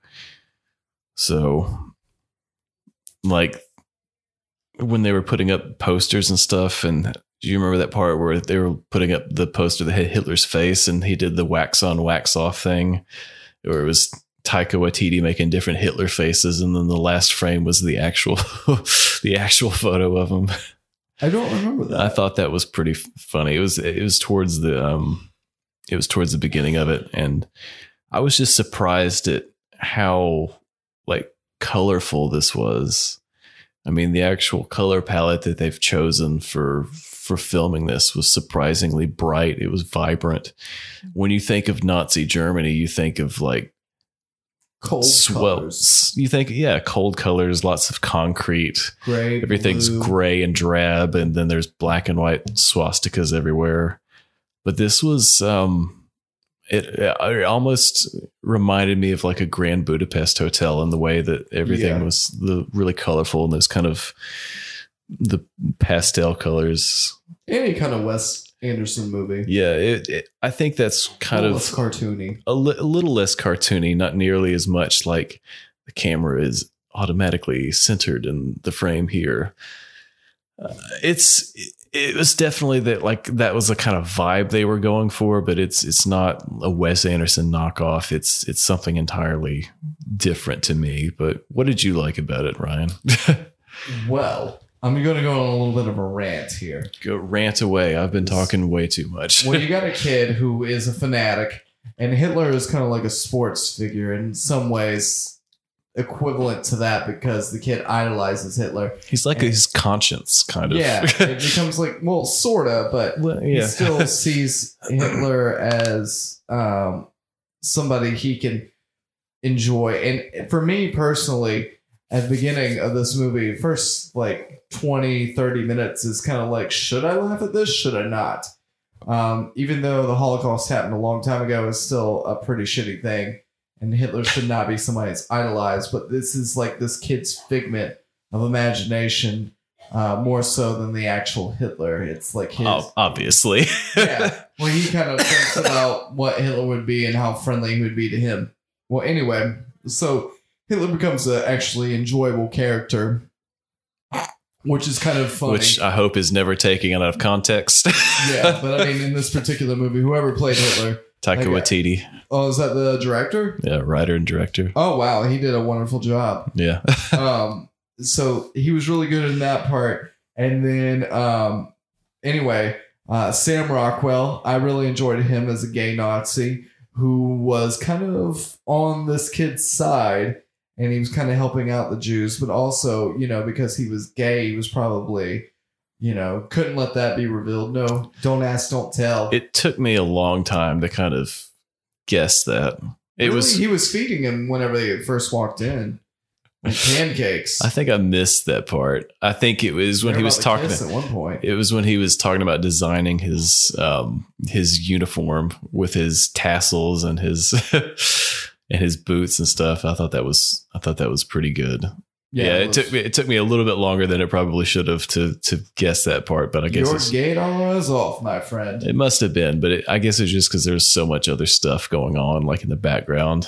So like when they were putting up posters and stuff and do you remember that part where they were putting up the poster that had Hitler's face and he did the wax on wax off thing or it was Taika Waititi making different Hitler faces, and then the last frame was the actual the actual photo of him. I don't remember that. I thought that was pretty funny. It was it was towards the um it was towards the beginning of it and I was just surprised at how like colorful this was. I mean, the actual color palette that they've chosen for for filming this was surprisingly bright. It was vibrant. When you think of Nazi Germany, you think of like Cold swell. colors. You think, yeah, cold colors, lots of concrete Gray. everything's blue. gray and drab and then there's black and white swastikas everywhere but this was um it, it almost reminded me of like a grand budapest hotel in the way that everything Yeah. was the really colorful and those kind of the pastel colors Any kind of Wes Anderson movie. yeah it, it, i think that's kind of less cartoony. a, li- a little less cartoony, not nearly as much like the camera is automatically centered in the frame here. Uh, it's it, it was definitely that like that was the kind of vibe they were going for, but it's it's not a Wes Anderson knockoff. It's it's something entirely different to me. But what did you like about it, Ryan? Well, I'm going to go on a little bit of a rant here. Go rant away. I've been talking way too much. well, you got a kid who is a fanatic, and Hitler is kind of like a sports figure in some ways, equivalent to that because the kid idolizes Hitler. He's like his conscience, kind of. Yeah, it becomes like well, sorta, but Well, he still sees Hitler as um, somebody he can enjoy. And for me personally, at the beginning of this movie, first like 20, 30 minutes is kind of like, should I laugh at this? Should I not? Um, even though the Holocaust happened a long time ago, it's still a pretty shitty thing. And Hitler should not be somebody that's idolized, but this is like this kid's figment of imagination, uh, more so than the actual Hitler. It's like his Ob- obviously. yeah. Well, he kind of thinks about what Hitler would be and how friendly he would be to him. Well, anyway, so Hitler becomes an actually enjoyable character, which is kind of funny. Which I hope is never taken out of context. yeah, but I mean, in this particular movie, whoever played Hitler, Taika. Waititi, oh, is that the director? yeah, writer and director. Oh, wow, he did a wonderful job. Yeah, um so he was really good in that part and then um anyway uh sam rockwell i really enjoyed him as a gay nazi who was kind of on this kid's side and he was kind of helping out the jews but also you know because he was gay he was probably you know couldn't let that be revealed no don't ask don't tell it took me a long time to kind of guess that. It Really, was. he was feeding him whenever they first walked in pancakes I think I missed that part. I think it was when he was talking. kiss at one point It was when he was talking about designing his um his uniform with his tassels and his and his boots and stuff. I thought that was I thought that was pretty good. Yeah, it, was- took me it took me a little bit longer than it probably should have to to guess that part, but I guess Your gate is off, my friend. it must have been. But it, I guess it's just because there's so much other stuff going on, like in the background.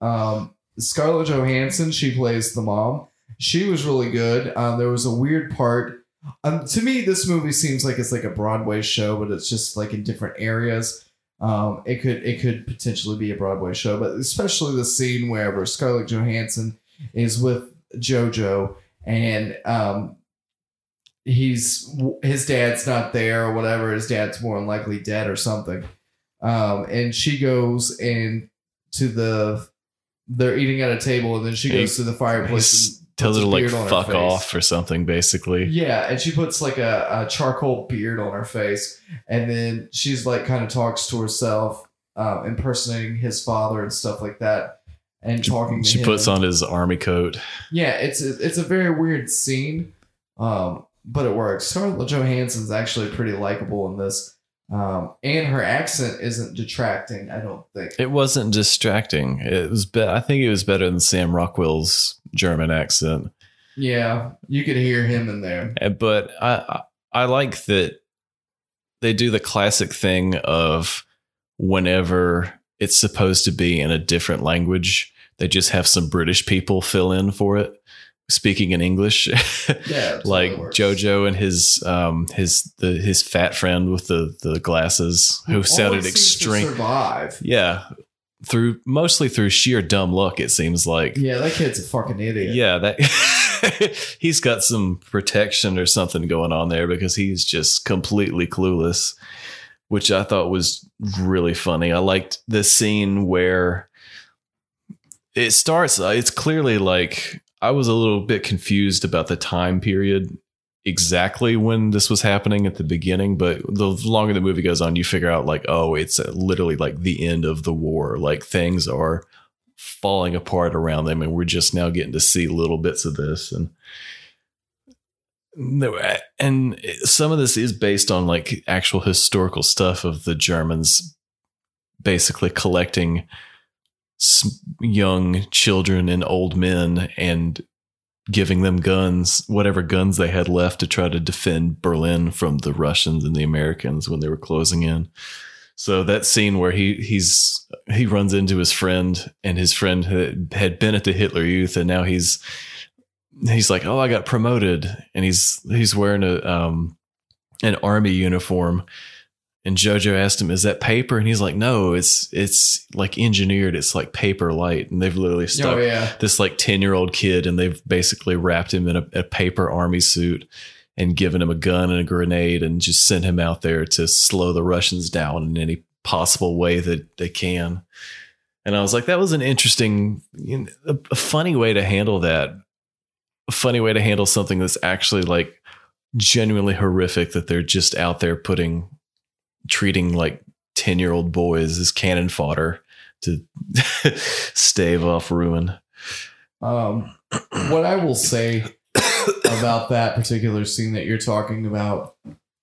Um, Scarlett Johansson, she plays the mom. She was really good. Um, there was a weird part. Um, to me, this movie seems like it's like a Broadway show, but it's just like in different areas. Um, it could it could potentially be a Broadway show, but especially the scene where Scarlett Johansson is with JoJo and um, he's his dad's not there or whatever. His dad's more than likely dead or something. Um, and she goes in to the they're eating at a table, and then she goes to the fireplace. Tells her to like beard on her fuck off or something, basically. Yeah, and she puts like a, a charcoal beard on her face, and then she's like kind of talks to herself, uh, impersonating his father and stuff like that, and talking. To She him. puts on his army coat. Yeah, it's a, it's a very weird scene, um, but it works. Scarlett Johansson's actually pretty likable in this, um, and her accent isn't detracting. I don't think. It wasn't distracting. It was. Be- I think it was better than Sam Rockwell's German accent. Yeah, you could hear him in there. Uh, But I, I I like that they do the classic thing of whenever it's supposed to be in a different language, they just have some British people fill in for it, speaking in English. Yeah, like. Jojo and his um his the his fat friend with the the glasses who sounded extreme. Survive. Yeah. through mostly through sheer dumb luck. It seems like. Yeah, that kid's a fucking idiot. Yeah, that he's got some protection or something going on there because he's just completely clueless, which I thought was really funny. I liked the scene where it starts. uh, It's clearly like I was a little bit confused about the time period exactly when this was happening at the beginning, but the longer the movie goes on, you figure out like, oh, it's literally like the end of the war. Like things are falling apart around them, and we're just now getting to see little bits of this. And and some of this is based on like actual historical stuff of the Germans basically collecting young children and old men and giving them guns, whatever guns they had left to try to defend Berlin from the Russians and the Americans when they were closing in. So that scene where he he's he runs into his friend and his friend had, had been at the Hitler Youth and now he's he's like, "Oh, I got promoted." And he's he's wearing a um an army uniform. And Jojo asked him, "Is that paper?" And he's like, "No, it's it's like engineered. It's like paper light." And they've literally oh, stuck Oh yeah. this like 10 year old kid and they've basically wrapped him in a, a paper army suit and given him a gun and a grenade and just sent him out there to slow the Russians down in any possible way that they can. And I was like, that was an interesting, you know, a, a funny way to handle that. A funny way to handle something that's actually like genuinely horrific that they're just out there putting, treating like 10 year old boys as cannon fodder to stave off ruin. Um, what I will say about that particular scene that you're talking about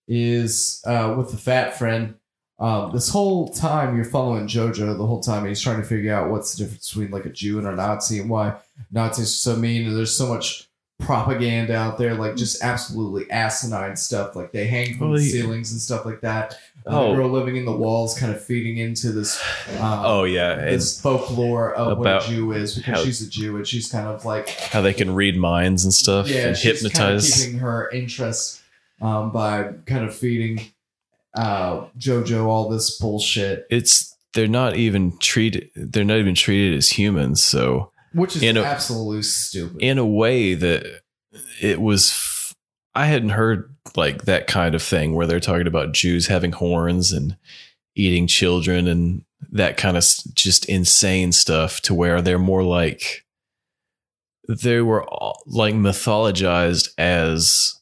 is uh, with the fat friend. Um, this whole time you're following Jojo the whole time and he's trying to figure out what's the difference between like a Jew and a Nazi and why Nazis are so mean and there's so much propaganda out there like just absolutely asinine stuff like they hang from Well, the he- ceilings and stuff like that. Oh. The girl living in the walls kind of feeding into this um, Oh yeah, and this folklore of what about a Jew is because how- she's a Jew and she's kind of like how they can read minds and stuff yeah, and she's hypnotize. kind of keeping her interest um, by kind of feeding uh, JoJo all this bullshit, it's they're not even treated. They're not even treated as humans. So which is In a- absolutely stupid. in a way that it was, f- I hadn't heard like that kind of thing where they're talking about Jews having horns and eating children and that kind of s- just insane stuff. To where they're more like they were all, like mythologized as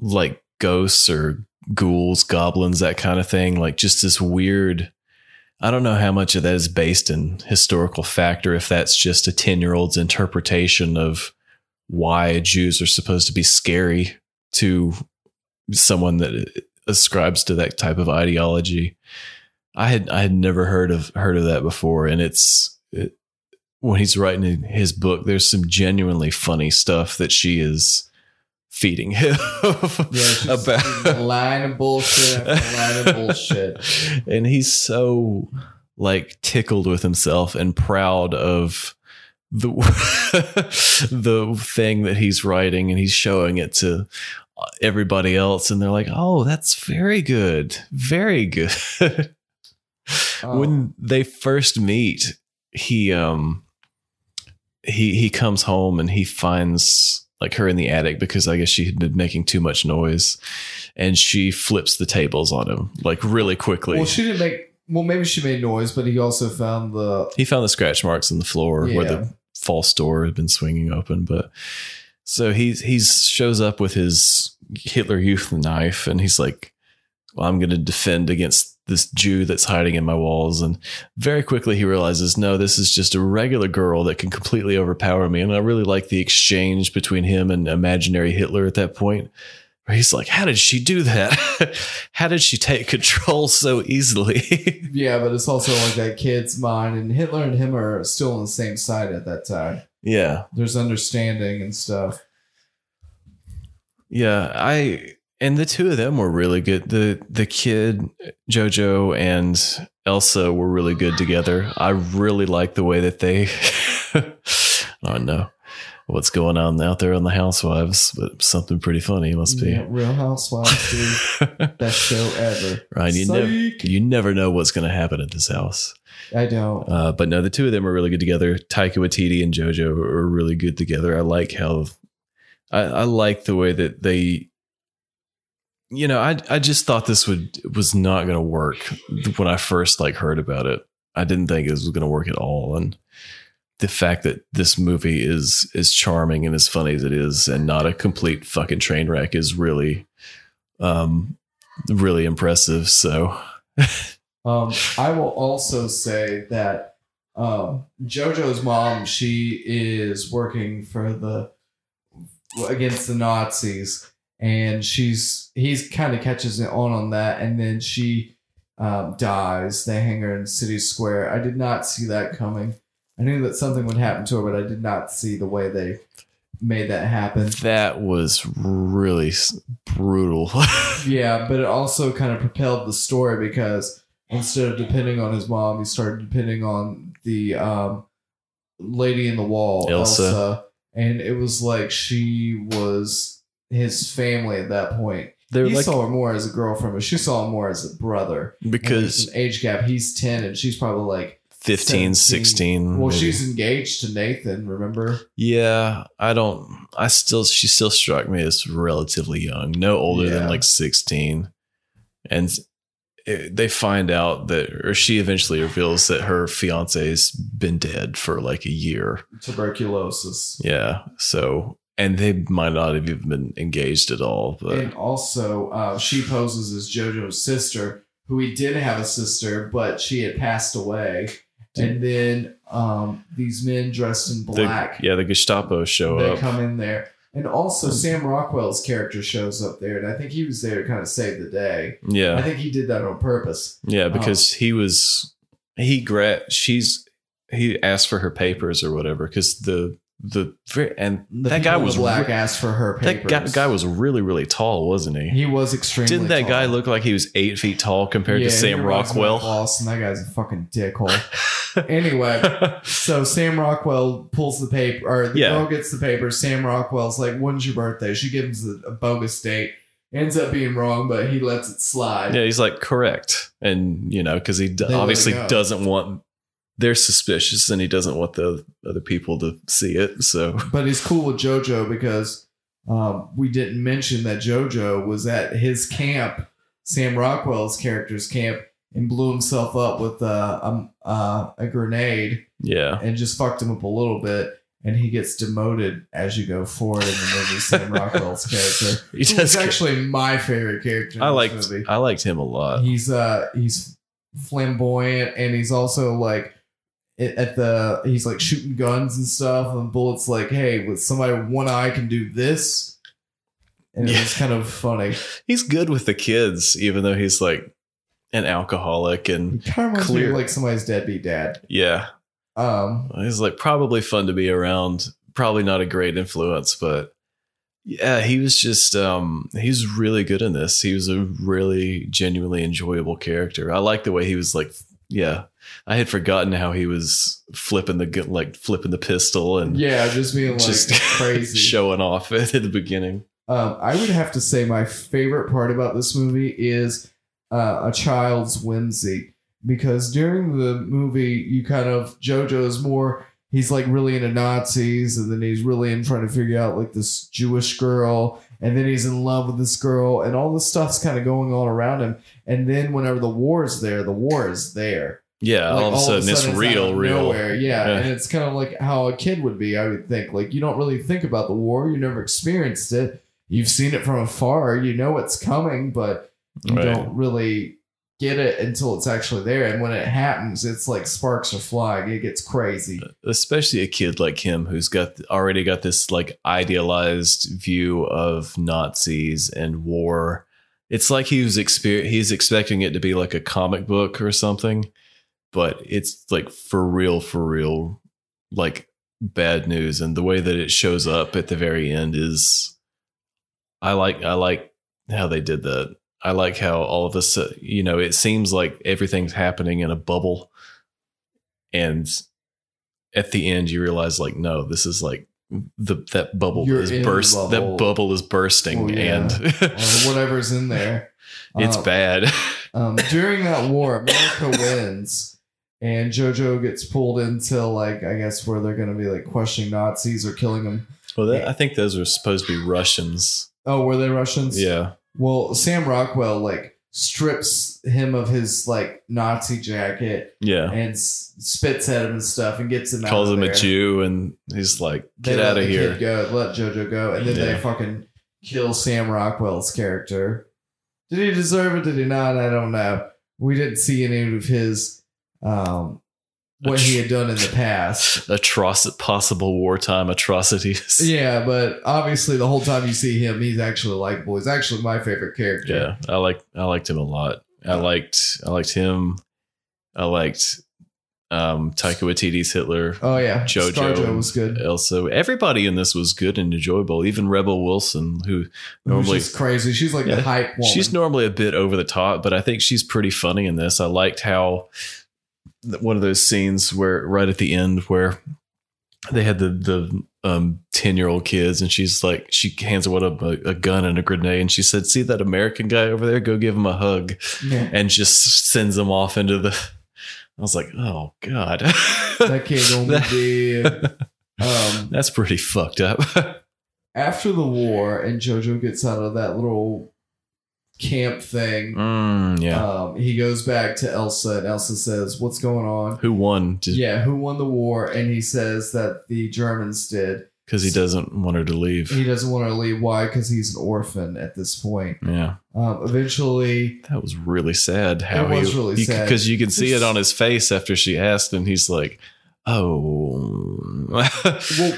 like ghosts or ghouls, goblins, that kind of thing. Like just this weird. I don't know how much of that is based in historical fact or if that's just a 10 year old's interpretation of why Jews are supposed to be scary to someone that ascribes to that type of ideology. I had I had never heard of heard of that before, and it's it, when he's writing his book. There's some genuinely funny stuff that she is feeding him yeah, a about line of bullshit line of bullshit. and he's so like tickled with himself and proud of the the thing that he's writing and he's showing it to everybody else and they're like oh that's very good very good Oh. when they first meet he um he he comes home and he finds like her in the attic because I guess she had been making too much noise and she flips the tables on him like really quickly. well, she didn't make. Well, maybe she made noise, but he also found the. he found the scratch marks on the floor where the false door had been swinging open but so he's he's shows up with his Hitler Youth knife and he's like well, I'm going to defend against this Jew that's hiding in my walls. And very quickly he realizes, no, this is just a regular girl that can completely overpower me. And I really like the exchange between him and imaginary Hitler at that point. Where he's like, how did she do that? how did she take control so easily? Yeah, but it's also like that kid's mind, and Hitler and him are still on the same side at that time. yeah. There's understanding and stuff. Yeah, I and the two of them were really good. The the kid Jojo and Elsa were really good together. I really like the way that they oh know what's going on out there on the Housewives, but something pretty funny must be. Yeah, Real Housewives, dude. Best show ever. Right, you never you never know what's going to happen at this house. I don't. Uh, but no, the two of them are really good together. Taika Waititi and JoJo are really good together. I like how I, I like the way that they. You know, I I just thought this would was not going to work when I first like heard about it. I didn't think it was going to work at all, and the fact that this movie is is charming and as funny as it is, and not a complete fucking train wreck, is really, um, really impressive. So, Um, I will also say that um, JoJo's mom, she is working for the against the Nazis, and she's he's kind of catches it on on that, and then she um, dies. They hang her in City Square. I did not see that coming. I knew that something would happen to her, but I did not see the way they made that happen. that was really s- brutal. Yeah, but it also kind of propelled the story because instead of depending on his mom, he started depending on the um, lady in the wall, Elsa. and it was like she was his family at that point. They're he like saw her more as a girlfriend, but she saw him more as a brother. Because an age gap. He's ten, and she's probably like 15, 17. 16. Well, maybe. she's engaged to Nathan. Remember? yeah. I don't. I still. She still struck me as relatively young, no older Yeah. than like sixteen, and it, they find out that, or she eventually reveals that her fiance's been dead for like a year. Tuberculosis. Yeah. So, and they might not have even been engaged at all. But and also uh, she poses as JoJo's sister, who he did have a sister, but she had passed away. And then um, these men dressed in the, black, yeah, the Gestapo show they up. They come in there. And also Sam Rockwell's character shows up there, and I think he was there to kind of save the day. Yeah, I think he did that on purpose. Yeah, because he was he gra- she's he asked for her papers or whatever because the the and The that guy was black re- asked for her that guy, guy was really really tall, wasn't he? he was extremely. Didn't that guy look like he was eight feet tall compared Yeah, to Sam reminds me of Rockwell? Boss, and that guy's a fucking dickhole. anyway, So Sam Rockwell pulls the paper, or the Yeah. girl gets the paper. Sam Rockwell's like, "When's your birthday?" She gives a, a bogus date. Ends up being wrong, but he lets it slide. yeah, he's like correct, and you know because he d- obviously doesn't want they're suspicious and he doesn't want the other people to see it. So But he's cool with JoJo because um, we didn't mention that JoJo was at his camp, Sam Rockwell's character's camp, and blew himself up with uh, um, uh, a grenade yeah, and just fucked him up a little bit. And he gets demoted as you go forward in the movie. Sam Rockwell's character. he He's actually my favorite character. In I liked movie. I liked him a lot. He's uh he's flamboyant and he's also like at the he's like shooting guns and stuff and bullets like hey with somebody with one eye can do this and Yeah. was kind of funny. He's good with the kids, even though he's like an alcoholic and He kind of Clear. like somebody's deadbeat dad. yeah, Um, he's like probably fun to be around. Probably not a great influence, but yeah, he was just um he's really good in this. He was a really genuinely enjoyable character. I like the way he was like yeah. I had forgotten how he was flipping the like flipping the pistol and yeah, just being like just crazy. showing off at the beginning. Um, I would have to say my favorite part about this movie is uh, a child's whimsy because during the movie you kind of JoJo is more he's like really into Nazis and then he's really in trying to figure out like this Jewish girl and then he's in love with this girl and all this stuff's kind of going on around him and then whenever the war is there the war is there Yeah, Like, all of a sudden it's real, of real. nowhere. Yeah. Yeah. and it's kind of like how a kid would be. I would think like you don't really think about the war. You never experienced it. You've seen it from afar. You know it's coming, but you Right. don't really get it until it's actually there. And when it happens, it's like sparks are flying. It gets crazy. especially a kid like him who's got already got this like idealized view of Nazis and war. It's like he was exper- he's expecting it to be like a comic book or something, but it's like for real, for real, like bad news. And the way that it shows up at the very end is, I like I like how they did that. I like how all of us, you know, it seems like everything's happening in a bubble, and at the end you realize like no this is like the that bubble You're is burst. bubble. That bubble is bursting, Oh, yeah. and or whatever's in there. it's Um, bad. Um, during that war, America wins, and JoJo gets pulled into like I guess where they're going to be like questioning Nazis or killing them. well, that, I think those are supposed to be Russians. Oh, were they Russians? Yeah, Well, Sam Rockwell like strips him of his like Nazi jacket yeah. and s- spits at him and stuff and gets him out Calls him there. a Jew, and he's like, They "Get let out of here!" Go, let JoJo go, and then they fucking kill Sam Rockwell's character. Did he deserve it? Did he not? I don't know. We didn't see any of his um what he had done in the past. Atroc- possible wartime atrocities. Yeah, but obviously the whole time you see him, he's actually likable. He's actually my favorite character. Yeah, I like I liked him a lot. I liked I liked him. I liked um Taika Waititi's Hitler. Oh yeah, Jojo ScarJo was good. Also, everybody in this was good and enjoyable. Even Rebel Wilson, who normally She's crazy. She's like Yeah. the hype woman. she's normally a bit over the top, but I think she's pretty funny in this. I liked how one of those scenes where right at the end where they had the the um 10 year old kids and she's like she hands one a, a gun and a grenade and she said see that american guy over there go give him a hug Yeah. and just sends them off into the i was like oh god that kid gonna be. Um, that's pretty fucked up after the war, and JoJo gets out of that little camp thing. Mm, yeah Um, he goes back to Elsa, and Elsa says, "What's going on?" who won because Yeah, who won the war? And he says that the Germans did. Because he doesn't want her to leave He doesn't want her to leave. Why? Because he's an orphan at this point. yeah Um, eventually, That was really sad. How It was he, really sad. because you can see it on his face after she asked, and he's like, "Oh, well,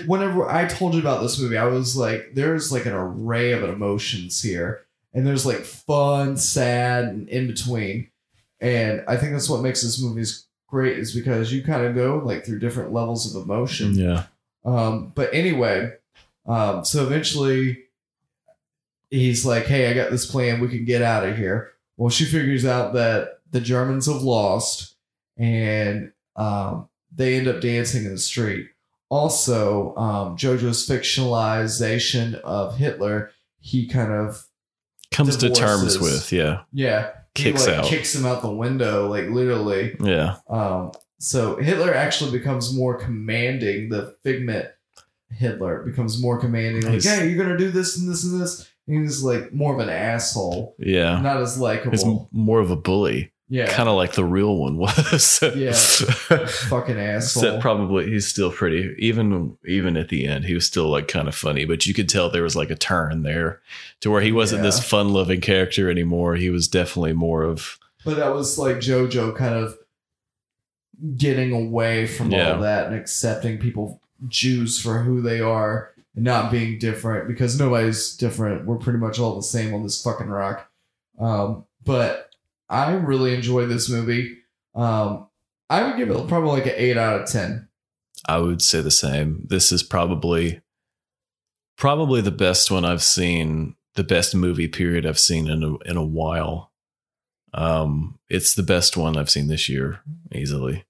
whenever I told you about this movie, I was like, there's like an array of emotions here, and there's like fun, sad, and in between. And I think that's what makes this movie great is because you kind of go like through different levels of emotion. yeah, Um, but anyway, um, so eventually he's like, Hey, I got this plan. We can get out of here. Well, she figures out that the Germans have lost and um, they end up dancing in the street. Also, um, JoJo's fictionalization of Hitler, he kind of, comes to terms with, yeah, yeah, Kicks like, out. kicks him out the window, like literally. yeah, Um, so Hitler actually becomes more commanding. The Figment Hitler becomes more commanding. Like, He's- hey, you're gonna do this and this and this. And he's like more of an asshole, yeah. not as He's likable. m- more of a bully, Yeah, kind of like the real one was. Yeah. fucking asshole. Except probably he's still pretty. Even even at the end, he was still like kind of funny, but you could tell there was like a turn there to where he wasn't this fun loving character anymore. He was definitely more of but that was like JoJo kind of getting away from Yeah. all that and accepting people Jews for who they are and not being different because nobody's different. We're pretty much all the same on this fucking rock. Um, but I really enjoyed this movie. Um, I would give it probably like an eight out of ten. I would say the same. This is probably probably the best one I've seen, the best movie period I've seen in a in a while. Um, it's the best one I've seen this year, easily.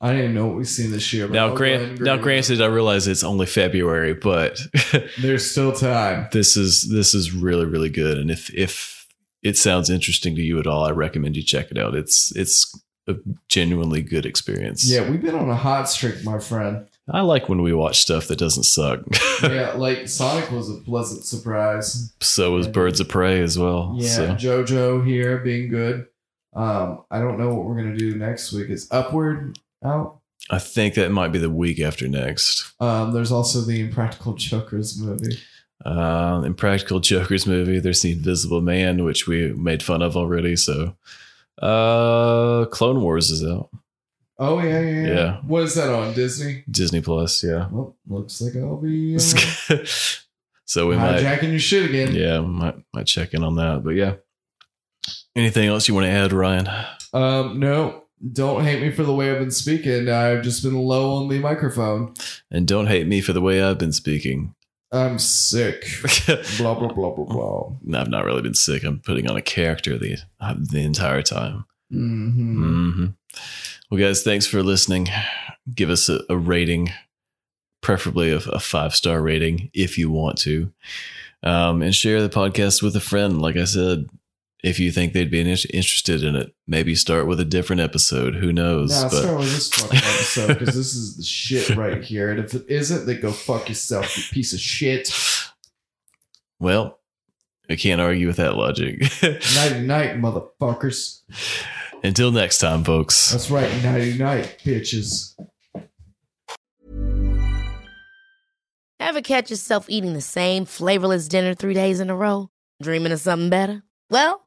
I didn't know what we've seen this year. but Now, grant now, granted, I realize it's only February, but there's still time. this is this is really really good. And if if it sounds interesting to you at all, I recommend you check it out. It's it's a genuinely good experience. Yeah, we've been on a hot streak, my friend. I like when we watch stuff that doesn't suck. Yeah, like Sonic was a pleasant surprise. so is Birds of Prey as well. Yeah, So. JoJo here being good. Um, I don't know what we're gonna do next week. Is Upward out? I think that might be the week after next. Um, there's also the Impractical Jokers movie. Uh, Impractical Jokers movie. There's the Invisible Man, which we made fun of already. So, uh, Clone Wars is out. Oh yeah, yeah, yeah. Yeah. What is that on Disney? Disney Plus. Yeah. Well, looks like I'll be uh, so we might, hijacking your shit again. yeah, might might check in on that. But yeah. Anything else you want to add, Ryan? Um, no, don't hate me for the way I've been speaking. I've just been low on the microphone. And don't hate me for the way I've been speaking. I'm sick. blah blah blah blah blah. No, I've not really been sick. I'm putting on a character the the entire time. Mm-hmm. hmm Well, guys, thanks for listening. Give us a, a rating. preferably a, a five star rating if you want to. Um, and share the podcast with a friend. Like I said, if you think they'd be in- interested in it, maybe start with a different episode. Who knows? Nah, But- start with this fucking episode because this is the shit right here. And if it isn't, then go fuck yourself, you piece of shit. well, I can't argue with that logic. Nighty night, motherfuckers. Until next time, folks. That's right, nighty night, bitches. Ever catch yourself eating the same flavorless dinner three days in a row? Dreaming of something better? Well,